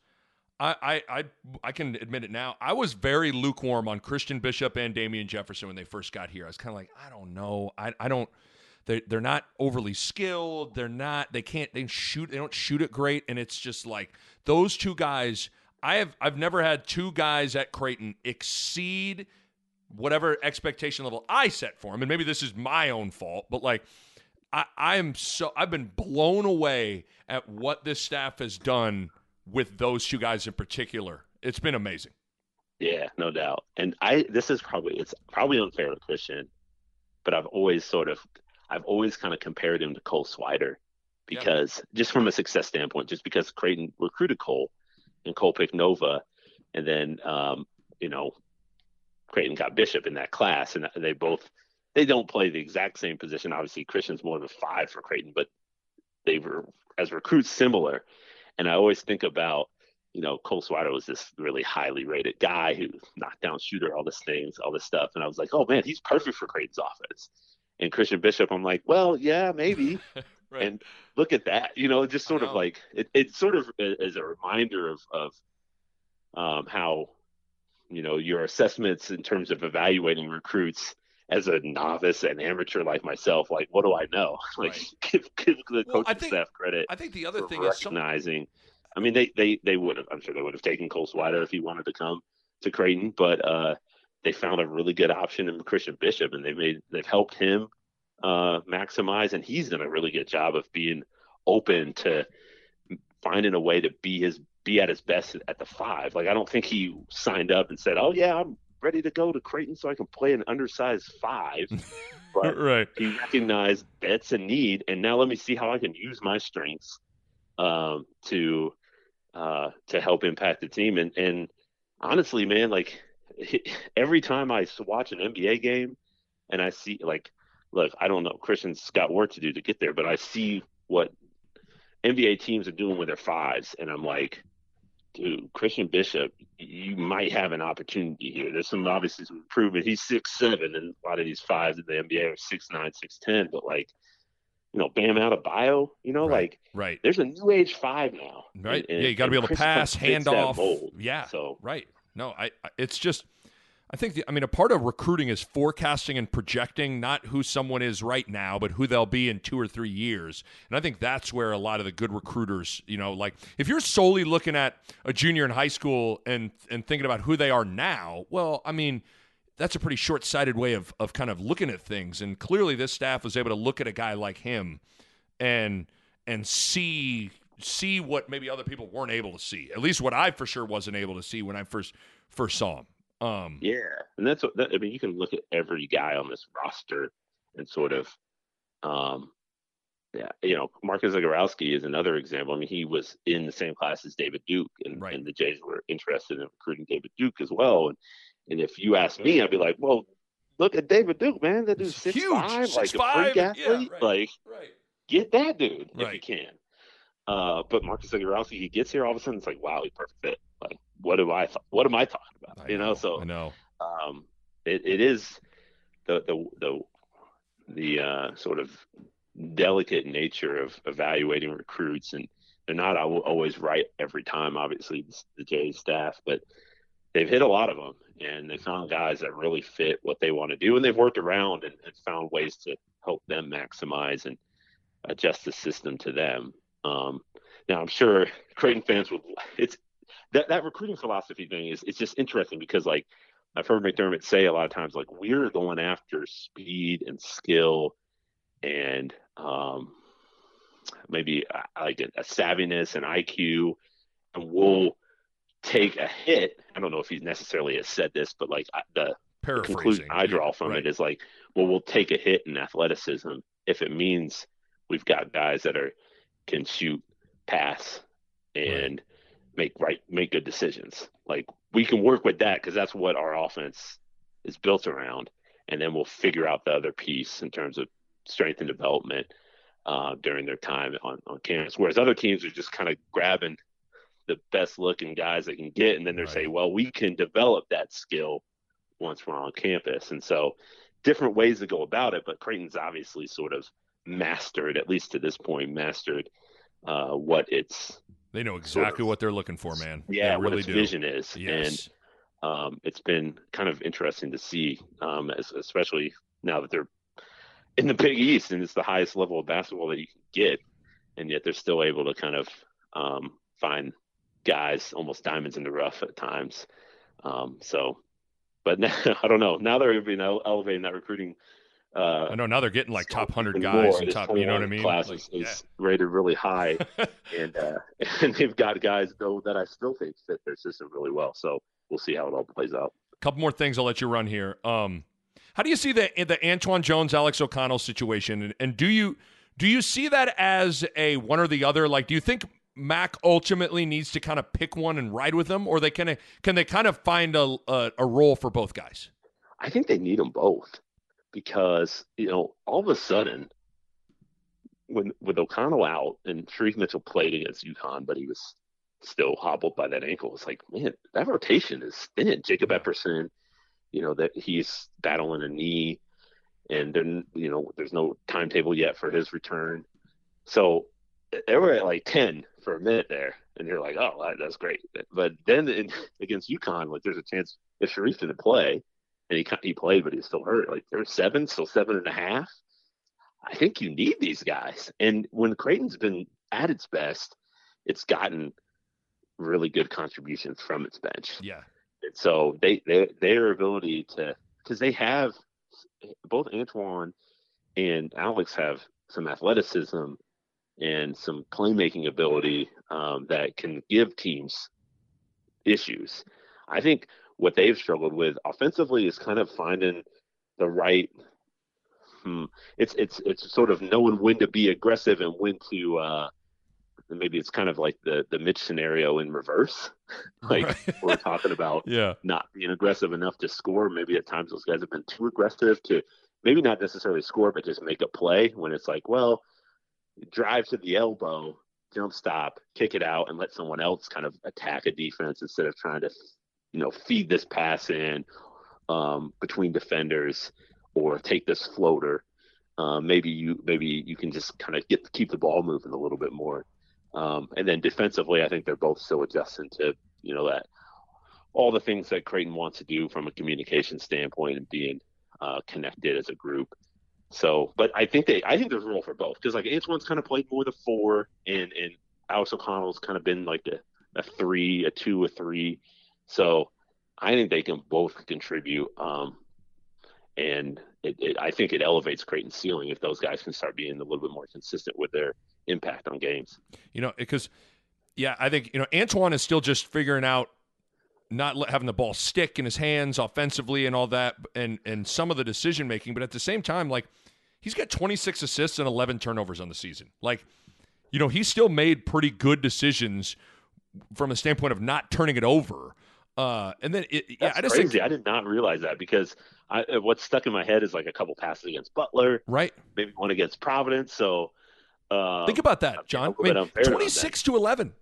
I, I, I, I can admit it now. I was very lukewarm on Christian Bishop and Damien Jefferson when they first got here. I was kind of like, I don't know. I, I don't. They, they're not overly skilled. They're not. They can't. They shoot. They don't shoot it great. And it's just like those two guys. I have. I've never had two guys at Creighton exceed whatever expectation level I set for them. And maybe this is my own fault, but like I, I'm so I've been blown away at what this staff has done with those two guys in particular. It's been amazing. Yeah, no doubt. And I this is probably it's probably unfair to Christian, but I've always sort of I've always kind of compared him to Cole Swider Yeah. because just from a success standpoint, just because Creighton recruited Cole and Cole picked Nova, and then um, you know Creighton got Bishop in that class, and they both they don't play the exact same position. Obviously, Christian's more of a five for Creighton, but they were as recruits similar. And I always think about you know, Cole Swider was this really highly rated guy who knocked down shooter, all this things, all this stuff. And I was like, oh man, he's perfect for Creighton's offense. And Christian Bishop, I'm like, well, yeah, maybe. Right. And look at that, you know, just sort I of like it, it sort of is a reminder of of um, how you know your assessments in terms of evaluating recruits as a novice and amateur like myself. Like, what do I know? Like, Right. give, give the Well, coaching think- staff credit I think the other thing is recognizing. I mean, they they they would have. I'm sure they would have taken Cole Swider if he wanted to come to Creighton, but uh, they found a really good option in Christian Bishop, and they've made they've helped him uh, maximize, and he's done a really good job of being open to finding a way to be his be at his best at the five. Like I don't think he signed up and said, "Oh yeah, I'm ready to go to Creighton so I can play an undersized five. but right. he recognized that's a need, and now let me see how I can use my strengths um, to uh, to help impact the team. And and honestly, man, like every time I watch an NBA game and I see like, look, I don't know, Christian's got work to do to get there, but I see what NBA teams are doing with their fives, and I'm like, dude, Christian Bishop, you might have an opportunity here. There's some obviously some improvement. He's six seven, and a lot of these fives in the NBA are six nine, six ten. But like, you know, Bam Adebayo, you know, Right. like Right. there's a new age five now, Right. And- yeah, you got to be able to Chris pass, hand off. Yeah. So Right. No, I, I it's just I think the, I mean a part of recruiting is forecasting and projecting not who someone is right now, but who they'll be in 2 or 3 years. And I think that's where a lot of the good recruiters, you know, like if you're solely looking at a junior in high school and and thinking about who they are now, well, I mean, that's a pretty short-sighted way of of kind of looking at things and clearly this staff was able to look at a guy like him and and see see what maybe other people weren't able to see. At least what I for sure wasn't able to see when I first first saw him. Um, Yeah, and that's what that, I mean. You can look at every guy on this roster and sort of, um, yeah, you know, Marcus Zegarowski is another example. I mean, he was in the same class as David Duke, and, Right. and the Jays were interested in recruiting David Duke as well. And and if you ask me, I'd be like, well, look at David Duke, man. That dude's six huge, five, like 6'5", a freak yeah, athlete. right. Like, right. get that dude if you can. Uh, but Marcus Zegarowski, he gets here all of a sudden. It's like, wow, he perfect fit. Like, what do I? Th- what am I talking about? I you know, so I know. um, it, it is the the the the uh, sort of delicate nature of evaluating recruits, and they're not always right every time. Obviously, the Jays staff, but they've hit a lot of them, and they found guys that really fit what they want to do, and they've worked around and, and found ways to help them maximize and adjust the system to them. Um, now, I'm sure Creighton fans would. It's that that recruiting philosophy thing is it's just interesting because like I've heard McDermott say a lot of times like we're going after speed and skill and um, maybe uh, like a, a savviness and IQ, and we'll take a hit. I don't know if he necessarily has said this, but like the the conclusion I draw from right. it is like, well, we'll take a hit in athleticism if it means we've got guys that are can shoot, pass, and make right make good decisions. Like we can work with that because that's what our offense is built around, and then we'll figure out the other piece in terms of strength and development uh, during their time on on campus. Whereas other teams are just kind of grabbing the best looking guys they can get, and then they're Right. saying, well, we can develop that skill once we're on campus. And so different ways to go about it, but Creighton's obviously sort of mastered, at least to this point, mastered uh, what its They know sort exactly of- what they're looking for, man. yeah, they what really its do. vision is. Yes. And um, it's been kind of interesting to see, um, as, especially now that they're in the Big East and it's the highest level of basketball that you can get, and yet they're still able to kind of um, find guys almost diamonds in the rough at times. Um, so, but now, I don't know. Now they're being ele- elevating that recruiting. Uh, I know now they're getting like top hundred guys more. and top. You know what I mean? Class Like, is, is rated really high, and uh, and they've got guys though that I still think fit their system really well. So we'll see how it all plays out. A couple more things I'll let you run here. Um, how do you see the the Antwann Jones Alex O'Connell situation, and, and do you do you see that as a one or the other? Like, do you think Mac ultimately needs to kind of pick one and ride with them, or they can can they kind of find a a, a role for both guys? I think they need them both because you know all of a sudden when with O'Connell out and Shereef Mitchell played against UConn, but he was still hobbled by that ankle. It's like man, that rotation is thin. Jacob. Epperson, you know that he's battling a knee, and then you know there's no timetable yet for his return. So they were at like ten for a minute there, and you're like, oh, that's great. But then in, against UConn, like there's a chance if Shereef didn't play, and he he played, but he was still hurt. Like there were seven, still seven and a half. I think you need these guys, and when Creighton's been at its best, it's gotten really good contributions from its bench. Yeah, And so they, they their ability to because they have both Antwann and Alex have some athleticism and some playmaking ability um, that can give teams issues. I think what they've struggled with offensively is kind of finding the right. Hmm, it's it's it's sort of knowing when to be aggressive and when to. Uh, maybe it's kind of like the the Mitch scenario in reverse. like Right. we're talking about yeah, not being aggressive enough to score. Maybe at times those guys have been too aggressive to maybe not necessarily score, but just make a play when it's like, well, drive to the elbow, jump stop, kick it out, and let someone else kind of attack a defense instead of trying to, you know, feed this pass in um, between defenders or take this floater. Uh, maybe you maybe you can just kind of get keep the ball moving a little bit more. Um, and then defensively, I think they're both still adjusting to you know that all the things that Creighton wants to do from a communication standpoint and being uh, connected as a group. So, but I think they, I think there's role for both because like Antwann's kind of played more the four, and and Alex O'Connell's kind of been like a, a three, a two, a three. So, I think they can both contribute. Um, and it, it, I think it elevates Creighton's ceiling if those guys can start being a little bit more consistent with their impact on games. You know, because yeah, I think you know Antwann is still just figuring out not having the ball stick in his hands offensively and all that, and and some of the decision making. But at the same time, like he's got 26 assists and 11 turnovers on the season. Like, you know, he still made pretty good decisions from the standpoint of not turning it over. Uh, and then, it, yeah, I just crazy. Think, I did not realize that because I, what's stuck in my head is like a couple passes against Butler, right? Maybe one against Providence. So uh, think about that, Jon. I mean, 26 to 11.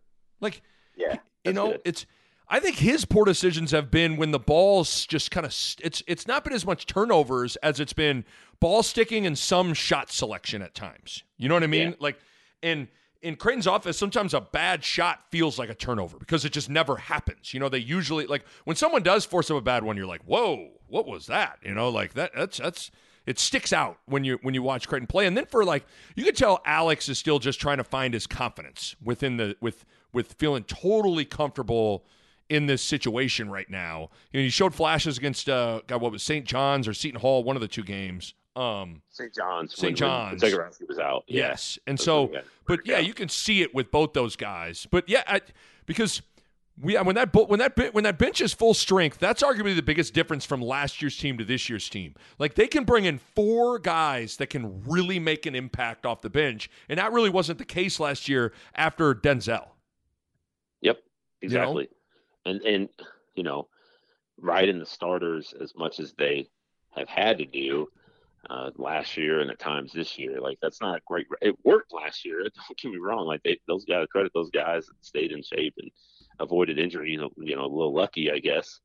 Like, yeah, you know, good. it's I think his poor decisions have been when the ball's just kind of it's it's not been as much turnovers as it's been ball sticking and some shot selection at times. You know what I mean? Yeah. Like in in Creighton's office, sometimes a bad shot feels like a turnover because it just never happens. You know, they usually like when someone does force up a bad one, you're like, "Whoa, what was that?" You know, like that that's that's it sticks out when you when you watch Creighton play. And then for like you could tell Alex is still just trying to find his confidence within the with with feeling totally comfortable in this situation right now. You know, he showed flashes against uh, God, what was St. John's or Seton Hall, one of the two games. Um, St. John's. St. John's. Zegarowski was out. Yes, and so, but yeah, you can see it with both those guys. But yeah, I, because we when that when that when that bench is full strength, that's arguably the biggest difference from last year's team to this year's team. Like they can bring in four guys that can really make an impact off the bench, and that really wasn't the case last year after Denzel. Yep, exactly. You know? and and you know, riding the starters as much as they have had to do uh, last year and at times this year. Like that's not a great. It worked last year. Don't get me wrong. Like they, those guys, credit those guys that stayed in shape and avoided injury. You know, you know, a little lucky, I guess.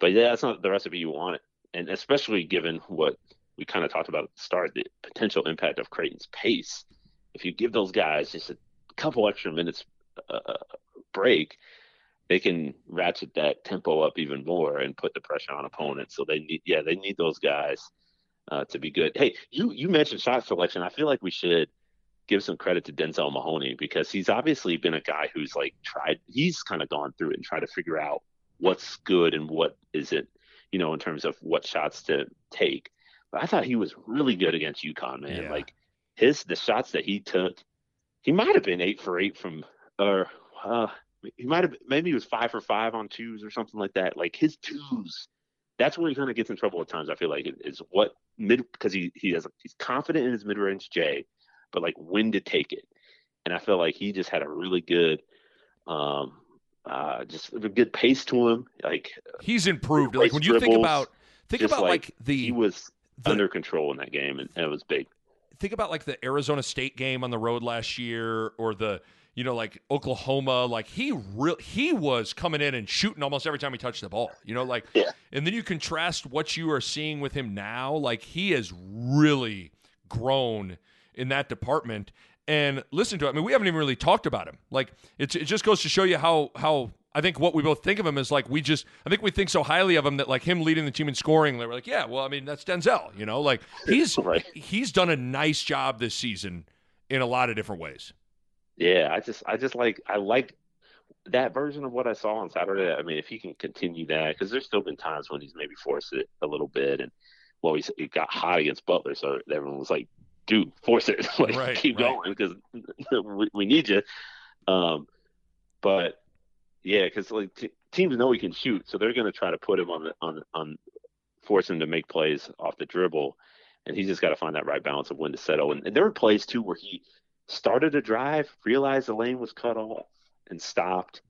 But yeah, that's not the recipe you want it, and especially given what we kind of talked about at the start, the potential impact of Creighton's pace. If you give those guys just a couple extra minutes uh, uh break, they can ratchet that tempo up even more and put the pressure on opponents. So they need, yeah, they need those guys uh, to be good. Hey, you you mentioned shot selection. I feel like we should give some credit to Denzel Mahoney because he's obviously been a guy who's like tried. He's kind of gone through it and tried to figure out what's good and what isn't. You know, in terms of what shots to take. But I thought he was really good against UConn, man. Yeah. Like his the shots that he took, he might have been eight for eight from or uh, he might have maybe he was five for five on twos or something like that. Like his twos, that's where he kind of gets in trouble at times. I feel like is what mid because he he has he's confident in his mid range J, but like when to take it. And I feel like he just had a really good, um, uh, just a good pace to him. Like he's improved. Like when you dribbles, think about think about like, like, the he was the, under control in that game, and, and it was big. Think about like the Arizona State game on the road last year, or the you know, like Oklahoma, like he real he was coming in and shooting almost every time he touched the ball. You know, like yeah. and then you contrast what you are seeing with him now, like he has really grown in that department. And listen to it. I mean, we haven't even really talked about him. Like it, it just goes to show you how how I think what we both think of him is like we just I think we think so highly of him that like him leading the team in scoring, we're like, yeah, well, I mean that's Denzel, you know, like he's right. he's done a nice job this season in a lot of different ways. Yeah, I just I just like I like that version of what I saw on Saturday. I mean, if he can continue that, because there's still been times when he's maybe forced it a little bit, and well, he, he got hot against Butler, so everyone was like, "Dude, force it, like right, keep right. going, because we, we, need you." Um, but yeah, because like t- teams know he can shoot, so they're going to try to put him on the on on force him to make plays off the dribble, and he's just got to find that right balance of when to settle. And, and there were plays too where he started a drive, realized the lane was cut off, and stopped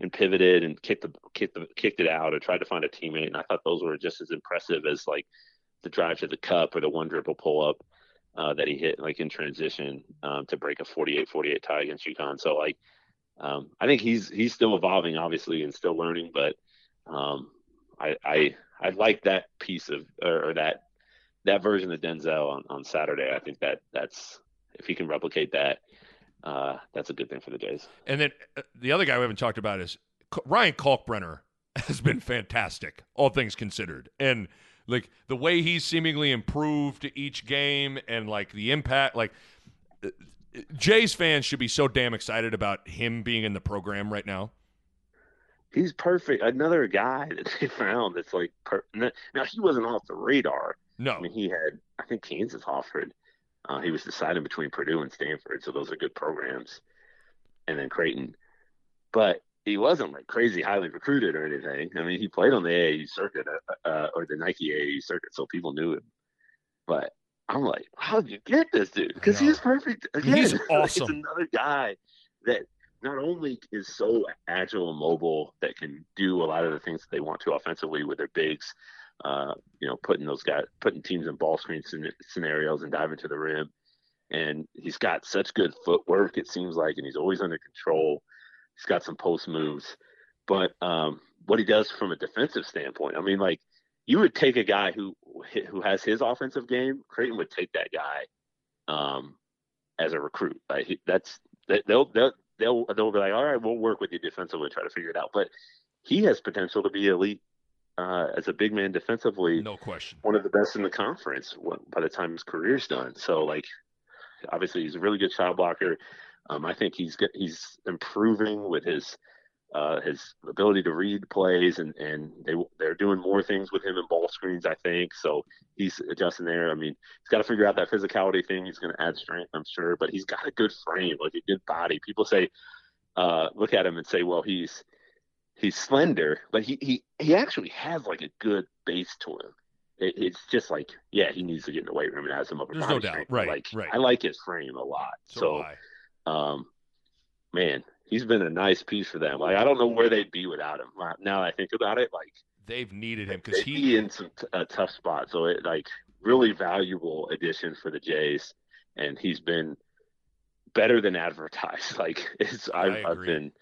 and pivoted and kicked the kicked the kicked it out or tried to find a teammate. And I thought those were just as impressive as like the drive to the cup or the one dribble pull up uh, that he hit like in transition um, to break a 48-48 tie against UConn. So like um, I think he's he's still evolving obviously and still learning, but Um, I, I I like that piece of or, or that that version of Denzel on, on Saturday. I think that that's if he can replicate that, uh, that's a good thing for the Jays. And then uh, the other guy we haven't talked about is Ryan Kalkbrenner has been fantastic, all things considered, and like the way he's seemingly improved each game, and like the impact, like. Uh, Jays fans should be so damn excited about him being in the program right now he's perfect. Another guy that they found that's like per- now he wasn't off the radar. No, I mean he had I think Kansas offered. Uh, he was deciding between Purdue and Stanford, so those are good programs, and then Creighton. But he wasn't like crazy highly recruited or anything. I mean, he played on the AAU circuit uh, uh, or the Nike AAU circuit, so people knew him. But I'm like, how did you get this dude? Because he's perfect. Again, he's awesome. It's another guy that not only is so agile and mobile that can do a lot of the things that they want to offensively with their bigs, uh, you know, putting those guys, putting teams in ball screen scenarios and diving to the rim. And he's got such good footwork, it seems like, and he's always under control. He's got some post moves. But um, what he does from a defensive standpoint, I mean, like, you would take a guy who who has his offensive game. Creighton would take that guy um, as a recruit. Like he, that's they'll, they'll they'll they'll be like, all right, we'll work with you defensively, try to figure it out. But he has potential to be elite uh, as a big man defensively. No question. One of the best in the conference by the time his career's done. So like, obviously he's a really good shot blocker. Um, I think he's he's improving with his uh, his ability to read plays, and and they they're doing more things with him in ball screens. I think so. He's adjusting there. I mean, he's got to figure out that physicality thing. He's going to add strength, I'm sure, but he's got a good frame, like a good body. People say, uh, look at him and say, well, he's he's slender, but he he he actually has like a good base to him. It, it's just like, yeah, he needs to get in the weight room and have some upper There's body no doubt. strength. Right, like, right. I like his frame a lot. So, so um, man, he's been a nice piece for them. Like I don't know where they'd be without him. Now that I think about it, like they've needed him because he be in some t- a tough spot. So it like really valuable addition for the Jays, and he's been better than advertised. Like it's I've, I've been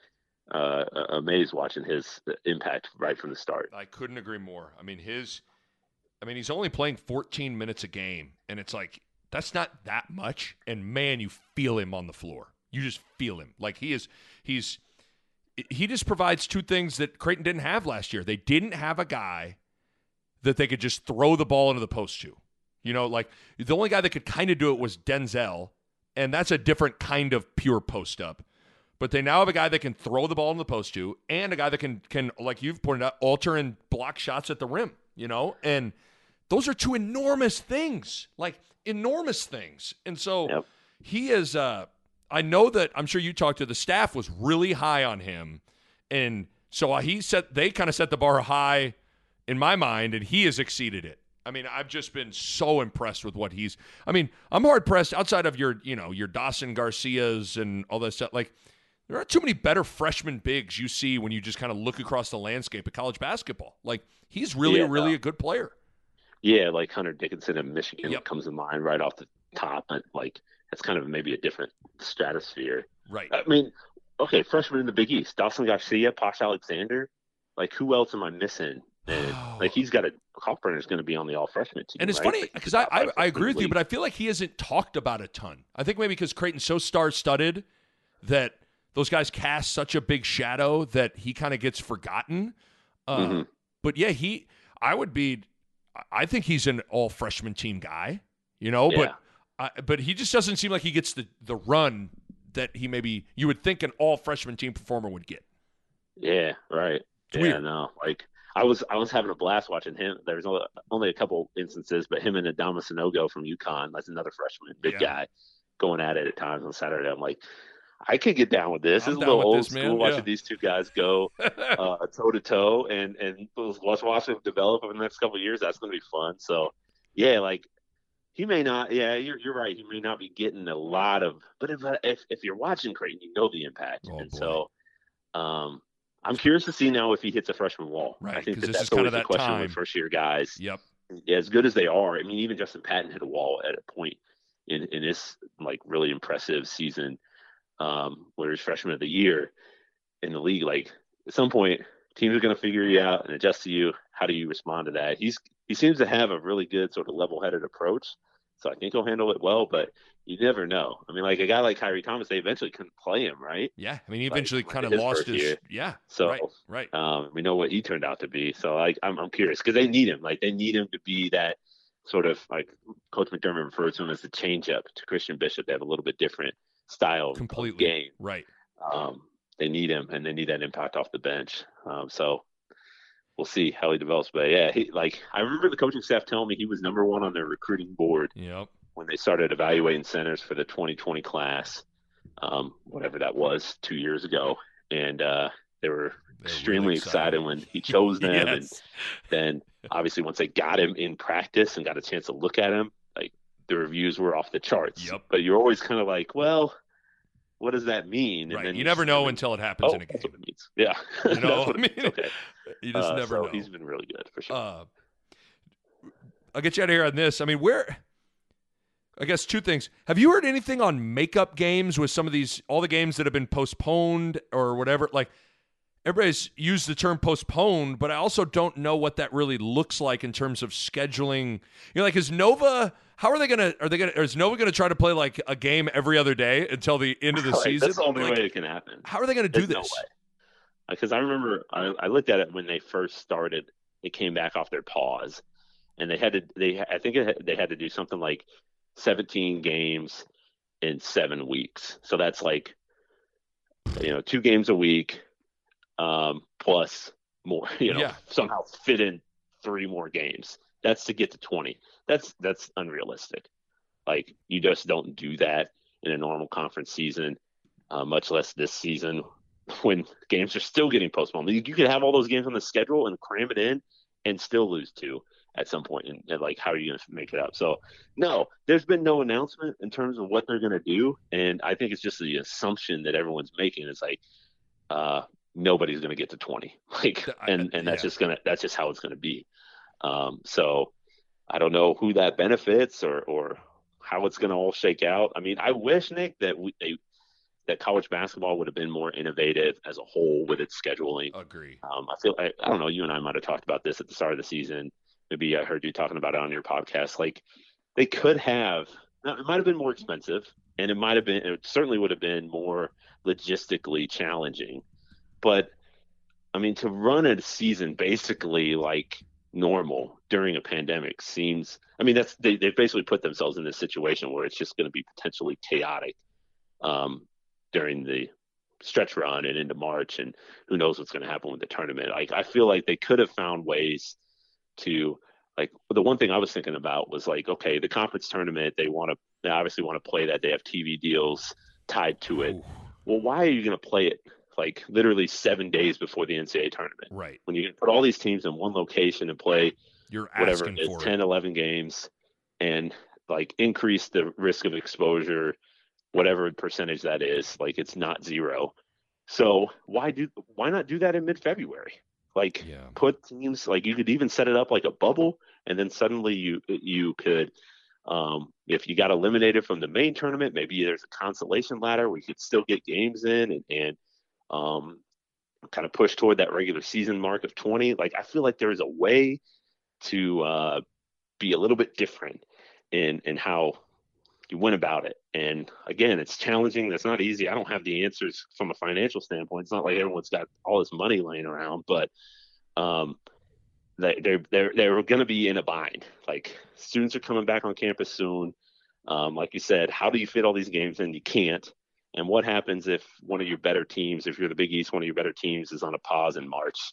uh, amazed watching his impact right from the start. I couldn't agree more. I mean his, I mean he's only playing 14 minutes a game, and it's like that's not that much. And man, you feel him on the floor. You just feel him. Like he is he's he just provides two things that Creighton didn't have last year. They didn't have a guy that they could just throw the ball into the post to. You know, like the only guy that could kind of do it was Denzel, and that's a different kind of pure post up. But they now have a guy that can throw the ball in the post to, and a guy that can can like you've pointed out, alter and block shots at the rim. You know, and those are two enormous things, like enormous things. And so yep. he is. uh I know that I'm sure you talked to the staff was really high on him, and so he set they kind of set the bar high in my mind, and he has exceeded it. I mean, I've just been so impressed with what he's. I mean, I'm hard pressed outside of your, you know, your Dawson Garcias and all that stuff. Like, there aren't too many better freshman bigs you see when you just kind of look across the landscape of college basketball. Like, he's really, yeah, really a good player. Yeah, like Hunter Dickinson of Michigan Yep. comes to mind right off the top, but like that's kind of maybe a different stratosphere. Right. I mean, okay, freshman in the Big East, Dawson Garcia, Posh Alexander. Like, who else am I missing? And like, he's got a Kalkbrenner's going to be on the all freshman team. And it's right? funny because the I, I, I agree with you, but I feel like he isn't talked about a ton. I think maybe because Creighton's so star studded that those guys cast such a big shadow that he kind of gets forgotten. Uh, Mhm. But yeah, he, I would be, I think he's an all freshman team guy, you know, Yeah. but, I, but he just doesn't seem like he gets the, the run that he maybe you would think an all freshman team performer would get. Yeah, right. It's yeah, weird. no, like I was I was having a blast watching him. There's only, only a couple instances, but him and Adama Sanogo from UConn, that's another freshman, big Yeah. guy, going at it at times on Saturday. I'm like, I could get down with this. I'm this is a little old this, school man. watching Yeah. these two guys go toe to toe and and let's watch them develop over the next couple of years. That's going to be fun. So yeah, like he may not. Yeah, you're you're right. He may not be getting a lot of, but if if, if you're watching Creighton, you know the impact, Oh, and boy. so um. I'm curious to see now if he hits a freshman wall. Right, I think that that's always that a question time. with first year guys. yep. As good as they are, I mean, even Justin Patton hit a wall at a point in in this like really impressive season, um, where he's freshman of the year in the league. Like at some point, teams are going to figure you out and adjust to you. How do you respond to that? He's he seems to have a really good sort of level-headed approach, so I think he'll handle it well. But you never know. I mean, like a guy like Khyri Thomas, they eventually couldn't play him, right? Yeah, I mean, he eventually like kind of his lost his. year. Yeah. So right. Right. um, we know what he turned out to be. So like, I'm I'm curious because they need him. Like they need him to be that sort of like Coach McDermott refers to him as the changeup to Christian Bishop. They have a little bit different style Completely. game. Right. Um, they need him and they need that impact off the bench. Um, so we'll see how he develops. But yeah, he like I remember the coaching staff telling me he was number one on their recruiting board Yep. when they started evaluating centers for the 2020 class, um, whatever that was, two years ago, and uh, they were They're extremely really excited when he chose them. And then obviously once they got him in practice and got a chance to look at him, like the reviews were off the charts. Yep. But you're always kind of like, well, what does that mean? Right. then You never know until it happens oh, in a game. what it means. Yeah. You know, what I mean, okay. You just Uh, never so know. He's been really good for sure. Uh, I'll get you out of here on this. I mean, where? I guess two things. Have you heard anything on makeup games with some of these, all the games that have been postponed or whatever? Like, everybody's used the term postponed, but I also don't know what that really looks like in terms of scheduling. You know, like, is Nova? How are they gonna? Are they gonna? Is Nova gonna try to play like a game every other day until the end of the Like, season? That's the only Like, way it can happen. How are they gonna do There's no this? Because I remember I, I looked at it when they first started. They came back off their pause, and they had to. They I think it, they had to do something like 17 games in seven weeks. So that's like, you know, two games a week, um, plus more. You know, Yeah. somehow fit in three more games. That's to get to 20. That's that's unrealistic. Like you just don't do that in a normal conference season, uh, much less this season when games are still getting postponed. You, could have all those games on the schedule and cram it in and still lose two at some point. And, and like, how are you going to make it up? So, no, there's been no announcement in terms of what they're going to do. And I think it's just the assumption that everyone's making is like, uh, nobody's going to get to 20. Like, and, and that's yeah. just going to, that's just how it's going to be. Um, so I don't know who that benefits or, or how it's going to all shake out. I mean, I wish Nick that we, they, that college basketball would have been more innovative as a whole with its scheduling. Agree. Um, I feel I, I don't know. You and I might have talked about this at the start of the season. Maybe I heard you talking about it on your podcast. Like they could have. It might have been more expensive, and it might have been. It certainly would have been more logistically challenging. But I mean, to run a season basically like normal during a pandemic seems. I mean, that's they they basically put themselves in this situation where it's just going to be potentially chaotic um, during the stretch run and into March, and who knows what's going to happen with the tournament. Like I feel like they could have found ways to like the one thing I was thinking about was like okay, the conference tournament they want to they obviously want to play that they have TV deals tied to it. Ooh, Well, why are you going to play it like literally seven days before the NCAA tournament right. when you can put all these teams in one location and play You're whatever it is, for 10, it. 11 games and like increase the risk of exposure, whatever percentage that is. Like it's not zero. So why do why not do that in mid February? Like Yeah. put teams like you could even set it up like a bubble and then suddenly you you could um if you got eliminated from the main tournament, maybe there's a consolation ladder where you could still get games in and, and um kind of push toward that regular season mark of 20 like i feel like there is a way to uh, be a little bit different in in how you went about it. And again, it's challenging. That's not easy. I don't have the answers from a financial standpoint. It's not like everyone's got all this money laying around, but um, they, they're they're they're going to be in a bind. Like students are coming back on campus soon. Um, like you said, how do you fit all these games in? You can't. And what happens if one of your better teams, if you're the Big East, one of your better teams is on a pause in March,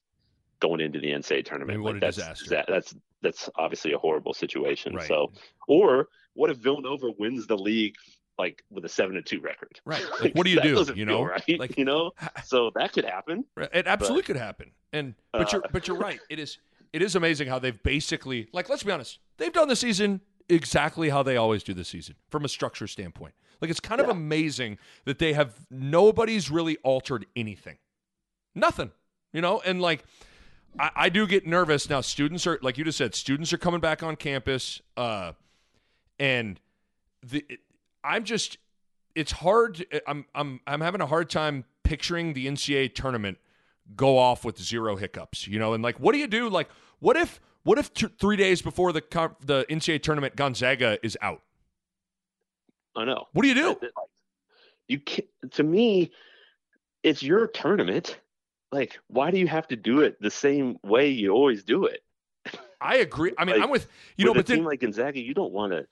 going into the NCAA tournament? I mean, what Like, a that's, disaster. That, that's that's obviously a horrible situation. Right. So, or what if Villanova wins the league like with a seven to two record? Right. Like, what do you do? You know, right? like you know, so that could happen. It absolutely could happen. And but you're Uh, but you're right. It is it is amazing how they've basically like let's be honest, they've done the season exactly how they always do the season from a structure standpoint. Like it's kind of amazing that they have nobody's really altered anything. Nothing. You know, and like I, I do get nervous now. Students are like you just said, students are coming back on campus, uh, and the I'm just it's hard. I'm I'm I'm having a hard time picturing the NCAA tournament go off with zero hiccups, you know? And like, what do you do? Like, what if what if t- three days before the the NCAA tournament, Gonzaga is out? I know. What do you do? You can to me, it's your tournament. Like, why do you have to do it the same way you always do it? I agree. I mean, Like, I'm with you know, but team then like Gonzaga, you don't want to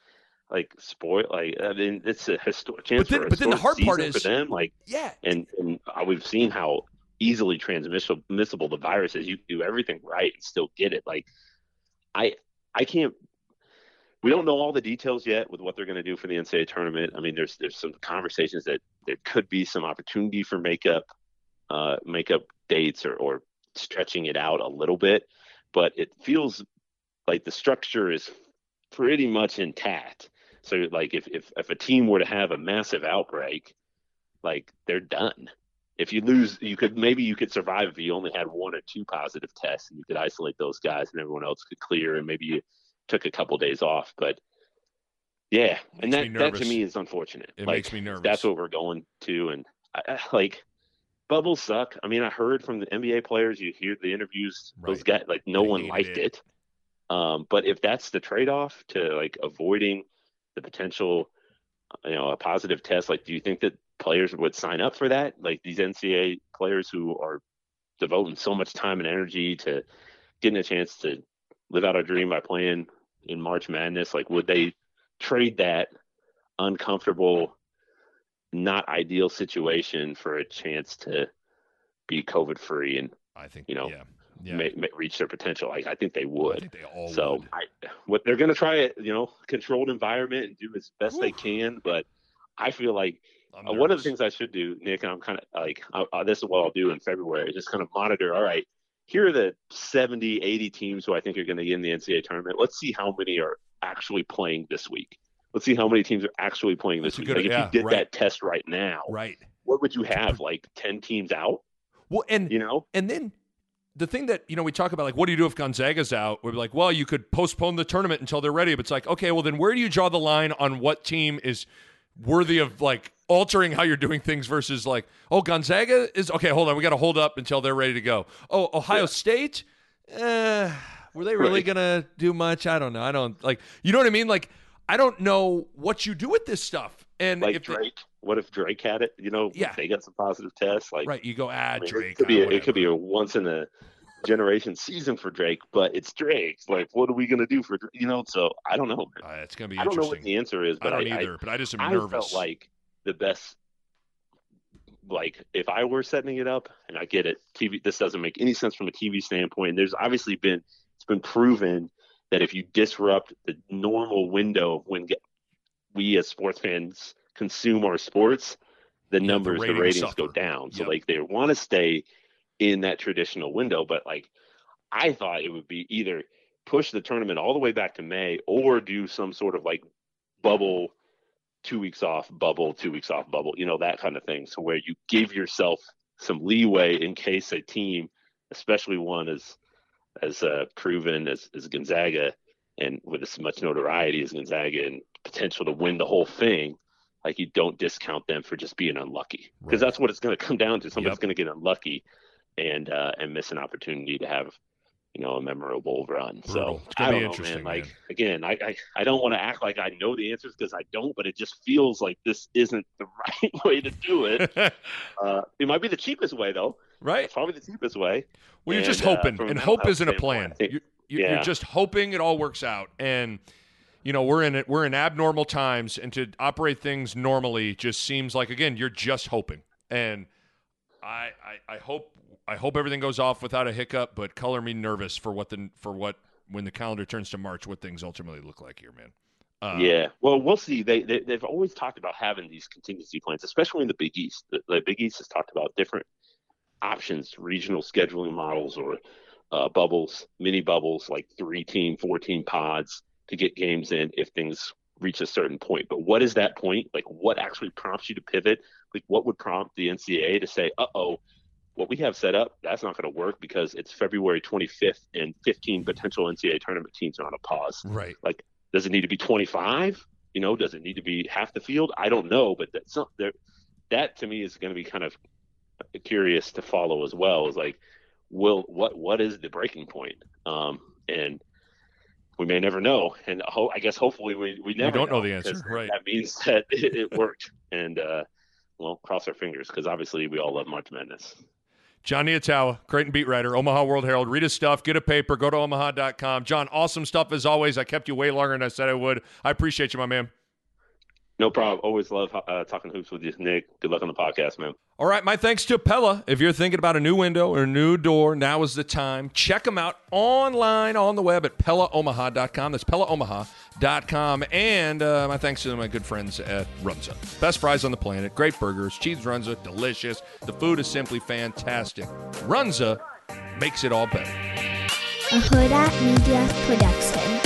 like spoil. Like, I mean, it's a historic chance. then- for a but then the hard part is- for them. Like, yeah, and and we've seen how easily transmissible the virus is. You do everything right and still get it. Like, I I can't. We don't know all the details yet with what they're going to do for the NCAA tournament. I mean, there's there's some conversations that there could be some opportunity for makeup, uh, makeup dates or or stretching it out a little bit, but it feels like the structure is pretty much intact. So like if if if a team were to have a massive outbreak, like they're done. If you lose, you could maybe you could survive if you only had one or two positive tests and you could isolate those guys and everyone else could clear and maybe you took a couple days off. But yeah, and that that to me is unfortunate. it like makes me nervous. that's what we're going to, and I, like bubbles suck. I mean, I heard from the NBA players, you hear the interviews, those guys like no They one liked it. it. Um, but if that's the trade-off to like avoiding the potential, you know, a positive test, like, do you think that players would sign up for that? Like these NCAA players who are devoting so much time and energy to getting a chance to live out a dream by playing in March Madness, like, would they trade that uncomfortable, not ideal situation for a chance to be COVID free and I think you know, yeah, yeah. ma- ma- reach their potential? Like, I think they I would. think they So would. I, what they're going to try it, you know, controlled environment and do as best they can. But I feel like uh, one of the things I should do, Nick, and I'm kind of like, uh, uh, this is what I'll do in February, just kind of monitor. All right, here are the 70, 80 teams who I think are going to get in the NCAA tournament. Let's see how many are actually playing this week. Let's see how many teams are actually playing this That's week. good- like if yeah, you did right. that test right now, right. what would you have? Like 10 teams out? Well, and You know? and then the thing that you know we talk about like what do you do if Gonzaga's out? We're like, well, you could postpone the tournament until they're ready. But it's like, okay, well then where do you draw the line on what team is worthy of like altering how you're doing things versus like, oh, Gonzaga is okay. Hold on, we got to hold up until they're ready to go. Oh, Ohio Yeah. State, eh, were they really Right. gonna do much? I don't know. I don't like. You know what I mean? Like, I don't know what you do with this stuff. And Like if they- Drake. what if Drake had it? You know, Yeah. they got some positive tests. Like, right, you go ah I mean, Drake. It could be ah, a, it could be a once in a generation season for Drake, but it's Drake. Like, what are we gonna do for Drake? you know? So I don't know. Uh, it's gonna be I don't know what the answer is, I but I, don't I, either, but I just am I nervous. like the best. Like if I were setting it up, and I get it, TV. This doesn't make any sense from a TV standpoint. And there's obviously been it's been proven that if you disrupt the normal window of when get, we as sports fans consume our sports, the the numbers, the ratings ratings, go down. So Yep. like they want to stay in that traditional window, but like I thought it would be either push the tournament all the way back to May or do some sort of like bubble two weeks off bubble two weeks off bubble you know that kind of thing so where you give yourself some leeway in case a team especially one as as uh, proven as, as gonzaga and with as much notoriety as gonzaga and potential to win the whole thing like you don't discount them for just being unlucky because Right. that's what it's going to come down to somebody's Yep. going to get unlucky and uh, and miss an opportunity to have you know a memorable run Brutal. so It's gonna i don't know interesting, man like man. again I, I i don't want to act like i know the answers because i don't but it just feels like this isn't the right way to do it uh it might be the cheapest way though right? it's probably the cheapest way Well, you're just And, uh, hoping, and hope isn't a plan. Think- You're, you're, you're just hoping it all works out, and you know we're in it. We're in abnormal times, and to operate things normally just seems like again you're just hoping. And I, I, I hope, I hope everything goes off without a hiccup. But color me nervous for what the for what when the calendar turns to March, what things ultimately look like here, man. Uh, yeah. Well we'll see. They, they they've always talked about having these contingency plans especially in the big east. The, the big east has talked about different options regional scheduling models or uh, bubbles mini bubbles like three team four team pods to get games in if things reach a certain point. But what is that point? Like what actually prompts you to pivot? Like what would prompt the ncaa to say uh-oh what we have set up that's not going to work because it's february 25th and 15 potential ncaa tournament teams are on a pause right. Like, does it need to be 25? You know, does it need to be half the field? I don't know, but that's not there. That to me is going to be kind of curious to follow as well. Is like, will what what is the breaking point? Um, and we may never know. And ho- I guess hopefully we we never we don't know, know the answer. Right. That means that it, it worked. And uh, well, cross our fingers because obviously we all love March Madness. Jon Nyatawa, Creighton beat writer, Omaha World Herald. Read his stuff, get a paper, go to omaha.com. John, awesome stuff as always. I kept you way longer than I said I would. I appreciate you, my man. No problem. Always love uh, talking hoops with you, Nick. Good luck on the podcast, man. All right, my thanks to Pella. If you're thinking about a new window or a new door, now is the time. Check them out online on the web at PellaOmaha.com. That's PellaOmaha.com. And uh, my thanks to my good friends at Runza. Best fries on the planet, great burgers, cheese Runza, delicious. The food is simply fantastic. Runza makes it all better. A Huda Media Production.